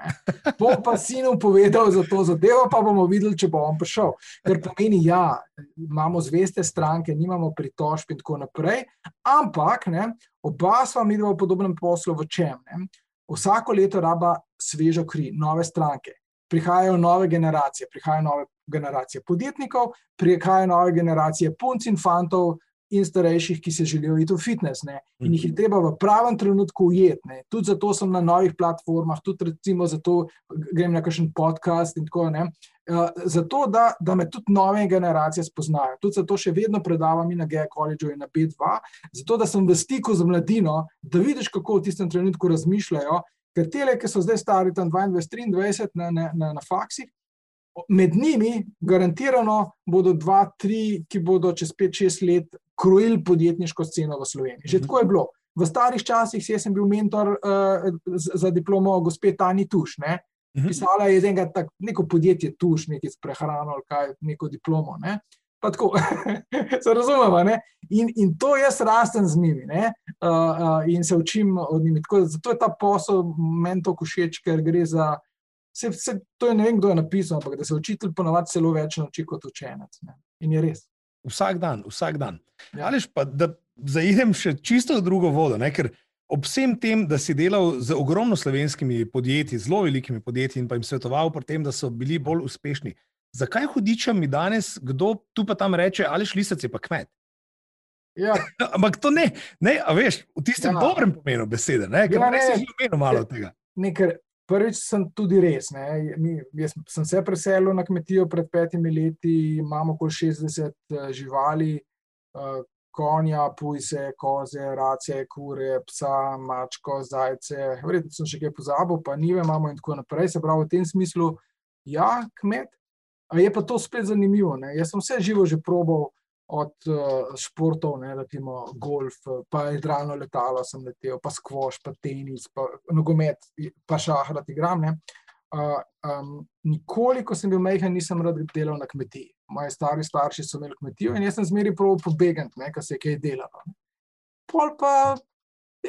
Bom pa sinu povedal za to zadevo, pa bomo videli, če bo on prišel. Ker pomeni, ja, imamo zveste stranke, nimamo pritožb in tako naprej, ampak ne, oba sva mi dva v podobnem poslu v čem. Ne? vsako leto raba svežo kri, nove stranke. Prihajajo nove generacije, prihajajo nove generacije podjetnikov, prihajajo nove generacije punc in fantov in starejših, ki se želijo iti v fitness. Ne? In jih je mhm. treba v pravem trenutku ujeti. Tudi zato sem na novih platformah, tudi recimo zato grem na kakšen podcast in tako naprej. Uh, zato, da, da me tudi nove generacije spoznajo. Tudi zato še vedno predavam na GE College in na B2, zato da sem v stiku z mladino, da vidiš, kako v tistem trenutku razmišljajo. Ker te, ki so zdaj stari tam 22, 23 na, na, na, na faksih, med njimi, garantirano, bodo dva, tri, ki bodo čez 5-6 let krojili podjetniško sceno v Sloveniji. Že tako je bilo. V starih časih sem bil mentor uh, za diplomo gospe Tani Tuš. Ne? Mhm. Pisala je enega tak, neko podjetje, tuš, nekaj s prehrano ali kaj, neko diplomo. Ne? Pa tako, se razumemo. In, in to jaz rastem z njimi uh, uh, in se učim od njih. Zato je ta posel meni tako všeč, ker gre za. Se, se, to je ne vem, kdo je napisal, ampak da se učitelj ponovadi celo več nauči kot učenec. Ne? In je res. Vsak dan, vsak dan. Ja. Ali pa da zaidem še čisto drugo vodo, ne? ker ob vsem tem, da si delal z ogromno slovenskimi podjetji, zelo velikimi podjetji in pa jim svetoval pri tem, da so bili bolj uspešni. Zakaj hudičem mi danes, kdo tu pa tam reče, ali šlisec je pa kmet? Ja. Ampak to ne, ne veš, v tistem ja. dobrem pomenu besede, ne, ker ja, ne, si že imel malo tega. Nekaj, prvič sem tudi res. Mi, jaz sem se preselil na kmetijo pred petimi leti, imamo okoli 60 uh, živali, uh, konja, pujse, koze, race, kure, psa, mačko, zajce. Verjetno sem še kaj pozabil, pa nive imamo in tako naprej. Se pravi, v tem smislu, ja, kmet. A je pa to spet zanimivo. Ne? Jaz sem vse živo že probal od uh, športov, ne, recimo golf, pa igralno letalo sem letel, pa skvoš, pa tenis, pa nogomet, pa šahrat igram. Ne? Uh, um, nikoli, ko sem bil majhen, nisem rad delal na kmetiji moji stari starši so imeli kmetijo in jaz sem zmeri prav pobegant, kar se je kaj delalo. Pol pa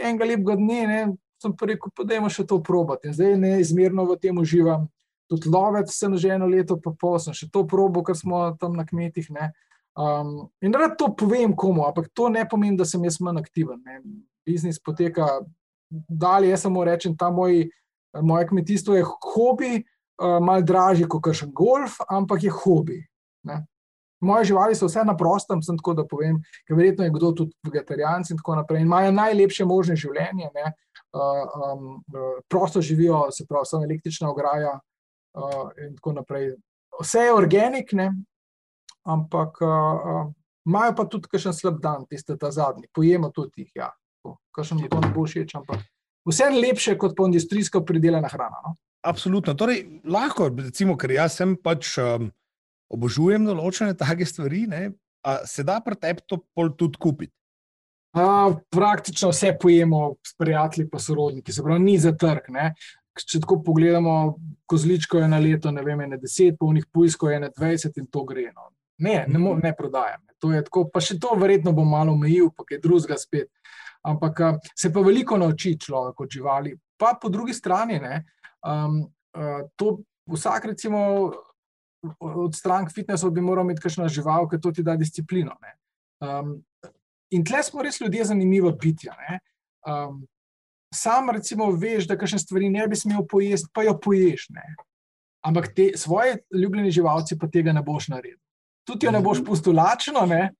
enega lepega dne, ne, sem rekel, da je še to probati. In zdaj neizmerno v tem uživam. Tudi lovec sem že eno leto, pa pol sem še to probo, ker smo tam na kmetih. Um, in rad to povem komu, ampak to ne pomeni, da sem jaz manj aktiven. Ne. Biznis poteka dalje, jaz samo rečem, ta moj, moje kmetijstvo je hobi, uh, mal dražji kot kakšen golf, ampak je hobi. Ne. Moje živali so vse na prostem, sem tako da povem, ker verjetno je kdo tudi vegetarijanci in tako naprej. In imajo najlepše možne življenje, uh, um, uh, prosto živijo, se pravi, samo električna ograja uh, in tako naprej. Vse je organik, ne? Ampak imajo pa tudi kakšen slab dan, tiste ta zadnji, pojemo tudi jih. Ja. Kakšen mi to ne bo všeč, ampak vse je lepše kot pa industrijsko pridelana hrana. No? Absolutno. Torej, lahko, recimo, ker jaz sem pač. Um obožujem določene take stvari, ne? a se da pri tebi to pol tudi kupiti. A, praktično vse pojemo s prijatelji, pa sorodniki, se pravi, ni za trg. Ne? Če tako pogledamo, kozličko je na leto, ne vem, ne deset, polnih pujskov je na dvajset in to gre. No. Ne, ne, mo, ne prodajam. To tako, pa še to verjetno bom malo omejil, pa je drugega spet. Ampak se pa veliko nauči človek od živali. Pa po drugi strani, ne, um, uh, to vsak, recimo, od strank fitnesa bi moral imeti kakšno žival, ker to ti da disciplino. Um, in tle smo res ljudje zanimivo bitja. Um, sam, recimo, veš, da kakšne stvari ne bi smel pojesti, pa jo poješ. Ne? Ampak te svoje ljubljene živalce pa tega ne boš naredil. Tudi jo ne boš pustil lačno, ne?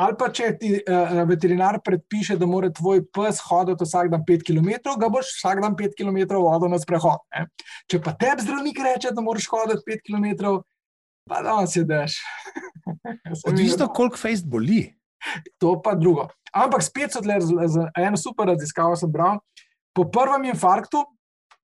ali pa če ti uh, veterinar predpiše, da mora tvoj pes hoditi vsak dan 5 km, ga boš vsak dan 5 km vodil na sprehod. Ne? Če pa tebi zdravnik reče, da moraš hoditi 5 km, pa da on si daš. Odvisno, koliko fejs boli. To pa drugo. Ampak spet so tle, eno super raziskavo sem bral. Po prvem infarktu,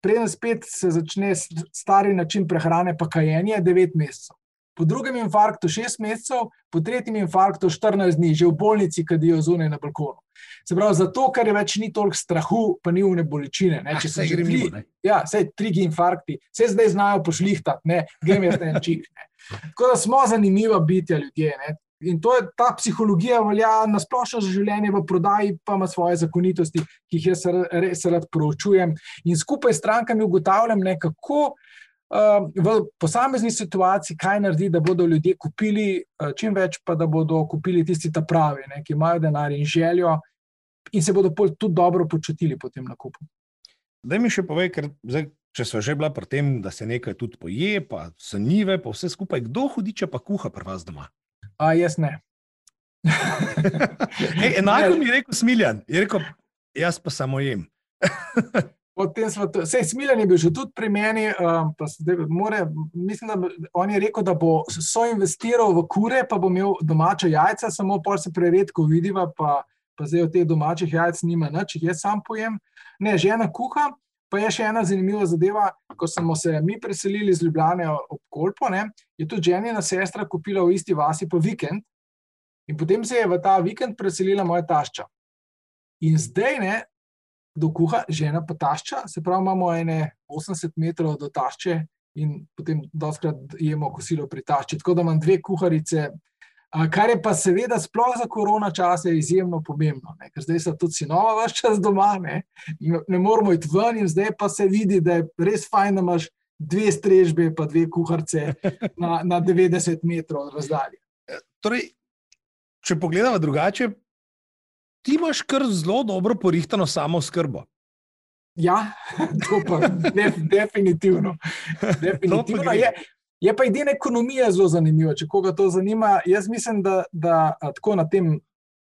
preden spet se začne stari način prehrane, pa kajenje, je 9 mesecev po drugem infarktu 6 mesecev, po tretjem infarktu 14 dni, že v bolnici, ki jo zunaj na balkonu. Se pravi, zato, ker je več ni toliko strahu, pa ni vne bolečine. Ne, če se že gre, ja, vse tri infarkti, vse zdaj znajo pošlihtati, ne, gremo jaz en čik. Tako da smo zanimiva bitja ljudje. Ne. In to je ta psihologija, velja na splošno za življenje v prodaji, pa ima svoje zakonitosti, ki jih jaz res rad proučujem. In skupaj s strankami ugotavljam, ne, kako v posamezni situaciji, kaj naredi, da bodo ljudje kupili eh, čim več, pa da bodo kupili tisti ta pravi, ne, ki imajo denar in željo, in se bodo tudi dobro počutili po tem nakupu. Da mi še povej, ker zdaj, če so že bila pri tem, da se nekaj tudi poje, pa so nive, pa vse skupaj, kdo hudiče pa kuha pri vas doma? A jaz ne. Ej, enako mi je rekel Smiljan, je rekel, jaz pa samo jem. Potem smo, vse smiljen je bil že tudi pri meni. Um, more, mislim, da on je rekel, da bo so investiral v kure, pa bo imel domače jajca, samo pol se preredko vidiva, pa, pa zdaj od teh domačih jajc nima nič, jaz sam pojem. Ne, žena kuha. Pa je še ena zanimiva zadeva. Ko smo se mi preselili iz Ljubljana ob Kolpo, ne, je tudi ženina sestra kupila v isti vasi po vikend. In potem se je v ta vikend preselila moja tašča. In zdaj, ne, do kuha, žena pa tašča, se pravi, imamo ene 80 metrov do tašče in potem doskrat jemo kosilo pri tašči. Tako da imam dve kuharice, kar je pa seveda sploh za korona čase izjemno pomembno, ne? ker zdaj so tudi sinova vaš čas doma, ne? ne moramo iti ven in zdaj pa se vidi, da je res fajn, da imaš dve strežbe pa dve kuharce na, na 90 metrov razdalje. Torej, če pogledamo drugače, ti imaš kar zelo dobro porihtano samo skrbo. Ja, to pa def, definitivno. definitivno. Je, je pa edina ekonomija zelo zanimiva, če koga to zanima. Jaz mislim, da, da tako na tem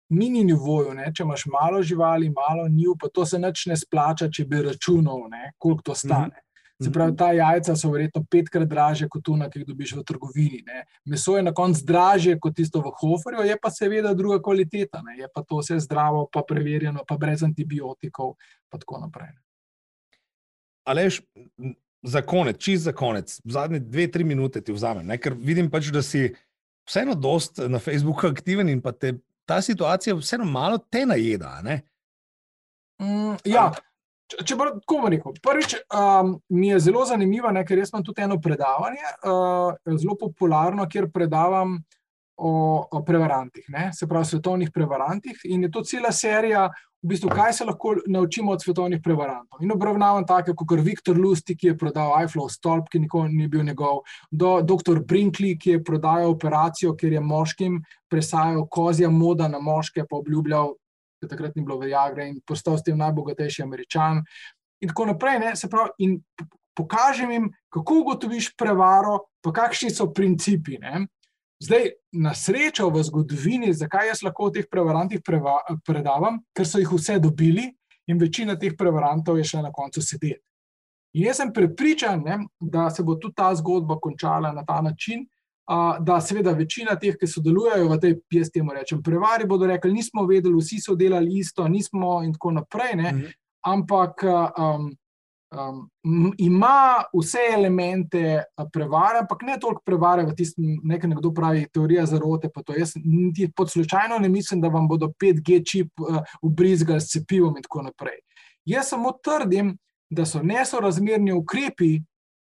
mini nivoju, ne, če imaš malo živali, malo njiv, pa to se neč ne splača, če bi računal, ne, koliko to stane. Mm -hmm. Se pravi, ta jajca so verjetno petkrat dražje kot tuna, ki jih dobiš v trgovini. Ne. Meso je na koncu dražje kot tisto v Hoferju, je pa seveda druga kvaliteta. Ne. Je pa to vse zdravo, pa preverjeno, pa brez antibiotikov in tako naprej. Alež, za konec, čist za konec, zadnje dve, tri minute ti vzamem, ne, ker vidim pač, da si vseeno dost na Facebooku aktiven in pa te ta situacija vseeno malo te najeda. Mm, ja. Če bo tako rekel, prvič um, mi je zelo zanimivo, ne, ker jaz imam tudi eno predavanje, uh, zelo popularno, kjer predavam o, o prevarantih, ne, se pravi, svetovnih prevarantih. In je to cela serija, v bistvu, kaj se lahko naučimo od svetovnih prevarantov. In obravnavam take, kot je Viktor Lusti, ki je prodal iPhone stolp, ki nikoli ni bil njegov, do dr. Brinkley, ki je prodajal operacijo, kjer je moškim presajal kozja moda na moške, pa obljubljal ker takrat ni bilo Viagra in postal s tem najbogatejši američan. In tako naprej. Ne, pravi, in pokažem jim, kako ugotoviš prevaro, pa kakšni so principi. Ne. Zdaj, na srečo v zgodovini, zakaj jaz lahko o teh prevarantih preva, predavam, ker so jih vse dobili in večina teh prevarantov je še na koncu sedeti. In jaz sem prepričan, ne, da se bo tudi ta zgodba končala na ta način, da seveda večina teh, ki sodelujejo v tej, jaz temu rečem, prevari, bodo rekli, nismo vedeli, vsi so delali isto, nismo in tako naprej. Ne? Mhm. Ampak um, um, ima vse elemente prevare, ampak ne toliko prevare v tistem, nekaj nekdo pravi, teorija zarote. Jaz niti pod slučajno ne mislim, da vam bodo 5G čip uh, ubrizgali s cepivom in tako naprej. Jaz samo trdim, da so nesorazmerni ukrepi,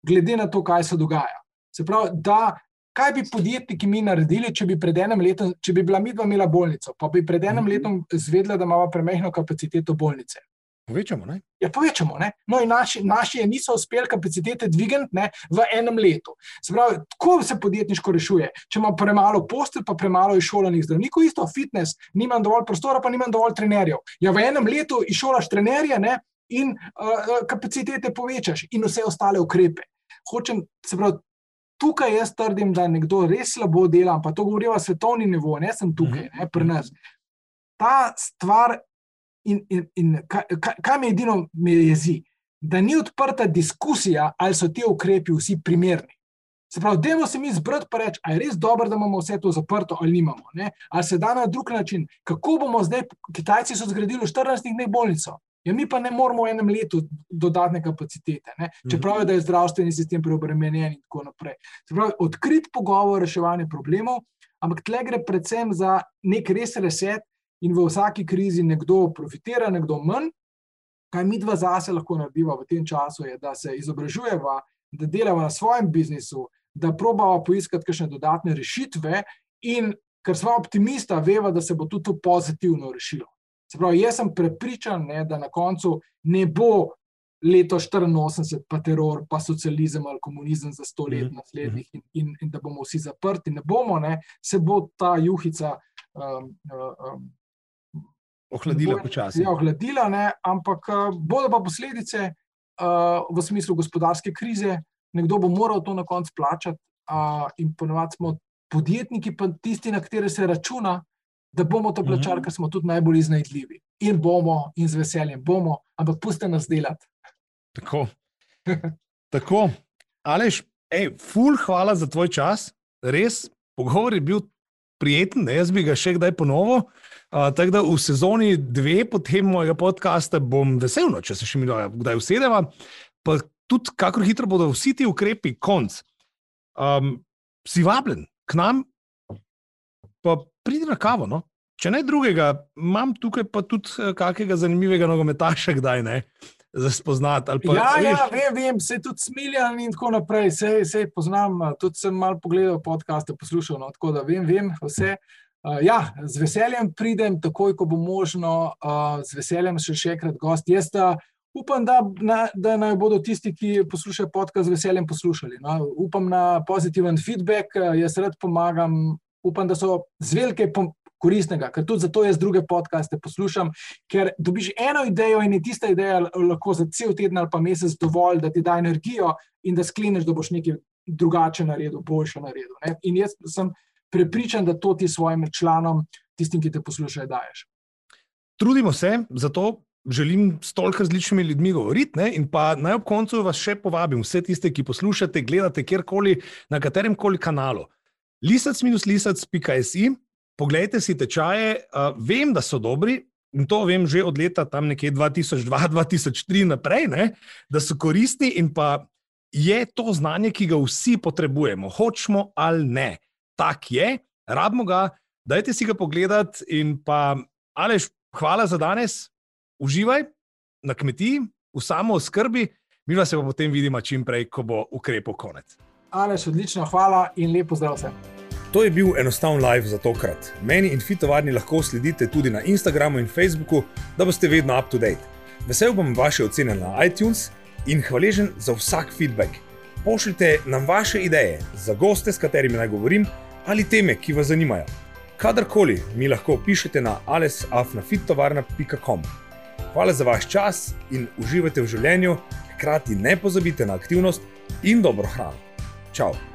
glede na to, kaj se dogaja. Se pravi, da kaj bi podjetniki mi naredili, če bi letom, če bi bila mi dva imela bolnico, pa bi pred enim mhm. letom zvedela, da imamo premehno kapaciteto bolnice. Povečamo, ne? Ja, povečamo. Ne? No, in naši, naši niso uspeli kapacitete dvigati v enem letu. Se pravi, tako se podjetniško rešuje. Če ima premalo postelj, pa premalo izšolanih zdravnikov, isto fitness, nimam dovolj prostora, pa nimam dovolj trenerjev. Ja, v enem letu izšolaš trenerje ne? in uh, kapacitete povečaš, in vse ostale ukrepe. Hočem, se pravi, tukaj jaz trdim, da nekdo res slabo dela, pa to govorijo na svetovni nivo, ne sem tukaj, ne, pri nas. Ta stvar In, in, in kaj, kaj me edino me jezi? Da ni odprta diskusija, ali so ti ukrepi vsi primerni. Se pravi, dajmo se mi zbrati in reči, ali je res dobro, da imamo vse to zaprto, ali nimamo. Ne? Ali se da na drug način, kako bomo zdaj, Kitajci so zgradili v 14 dneh bolnico. Ja, mi pa ne moramo v enem letu dodatne kapacitete, ne? čeprav je, je zdravstveni sistem preobremenjen in tako naprej. Pravi, odkrit pogovor o reševanju problemov, ampak tle gre predvsem za nek res reset, in v vsaki krizi nekdo profitira, nekdo manj. Kaj mi dva zase lahko naredimo v tem času, je, da se izobražujemo, da delamo na svojem biznisu, da probamo poiskati kakšne dodatne rešitve, in ker smo optimista, vemo, da se bo tudi to pozitivno rešilo. Se pravi, jaz sem prepričan, ne, da na koncu ne bo leto 84, pa teror, pa socializem ali komunizem za sto let mhm, naslednjih, in, in, in da bomo vsi zaprti. Ne bomo, ne, se bo ta juhica. Um, um, ohladila počasi. Ja, ohladila, ne, ampak eh, bodo pa posledice uh, v smislu gospodarske krize, nekdo bo moral to na koncu plačati, uh, in ponovadi smo podjetniki, pa tisti, na katere se računa, da bomo to plačali, mhm. ker smo tudi najbolj iznajdljivi. In bomo, in z veseljem bomo, ampak puste nas delati. Tako. Tako. Alež, ej, ful, hvala za tvoj čas. Res, pogovor je bil prijeten, ne? jaz bi ga še kdaj ponovil. Uh, tako da v sezoni dve, potem mojega podcasta, bom vesel, no, če se še mi kdaj usedeva. Pa tudi, kako hitro bodo vsi ti ukrepi konc. Um, si vabljen k nam, pa pridi na kavo. No? Če ne drugega, imam tukaj pa tudi eh, kakega zanimivega nogometaša, kdaj ne. Za spoznati. Pa, ja, ja, vem, vem, se tudi smiljan in tako naprej. Se, se poznam, tudi sem malo pogledal podcaste, poslušal, no, tako da vem, vem vse. Uh, ja, z veseljem pridem, takoj, ko bo možno, uh, z veseljem še, še enkrat gost. Jaz da, upam, da, na, da naj bodo tisti, ki poslušajo podcast, z veseljem poslušali. No? Upam na pozitiven feedback, uh, jaz rad pomagam, upam, da so z velike koristnega, ker tudi zato jaz druge podcaste poslušam, ker dobiš eno idejo in je tista ideja lahko za cel teden ali pa mesec dovolj, da ti da energijo in da skleneš, da boš nekaj drugače naredil, boljše naredil. Ne? In jaz sem prepričan, da to ti svojim članom, tistim, ki te poslušajo, daješ. Trudimo se, zato želim s toliko različnimi ljudmi govoriti. Ne? In pa naj ob koncu vas še povabim, vse tiste, ki poslušate, gledate kjerkoli, na katerem koli kanalu. Lisac-lisac.si, pogledajte si tečaje, uh, vem, da so dobri. In to vem že od leta tam nekje 2002-2003 naprej, ne? da so koristni in pa je to znanje, ki ga vsi potrebujemo, hočemo ali ne tak je, rabimo ga, dajte si ga pogledati. In pa, Alež, hvala za danes, uživaj na kmetiji, v samo skrbi, mi pa se pa potem vidimo čim prej, ko bo ukrepov konec. Alež, odlično, hvala in lepo zdrav vsem. To je bil enostaven live za tokrat. Meni in fitovarni lahko sledite tudi na Instagramu in Facebooku, da boste vedno up to date. Vesel bom vaše ocene na iTunes in hvaležen za vsak feedback. Pošljite nam vaše ideje za goste, s katerimi naj govorim, ali teme, ki vas zanimajo. Kadarkoli mi lahko pišete na alesafnafitovarna.com. Hvala za vaš čas in uživajte v življenju, hkrati ne pozabite na aktivnost in dobro hrano. Ciao!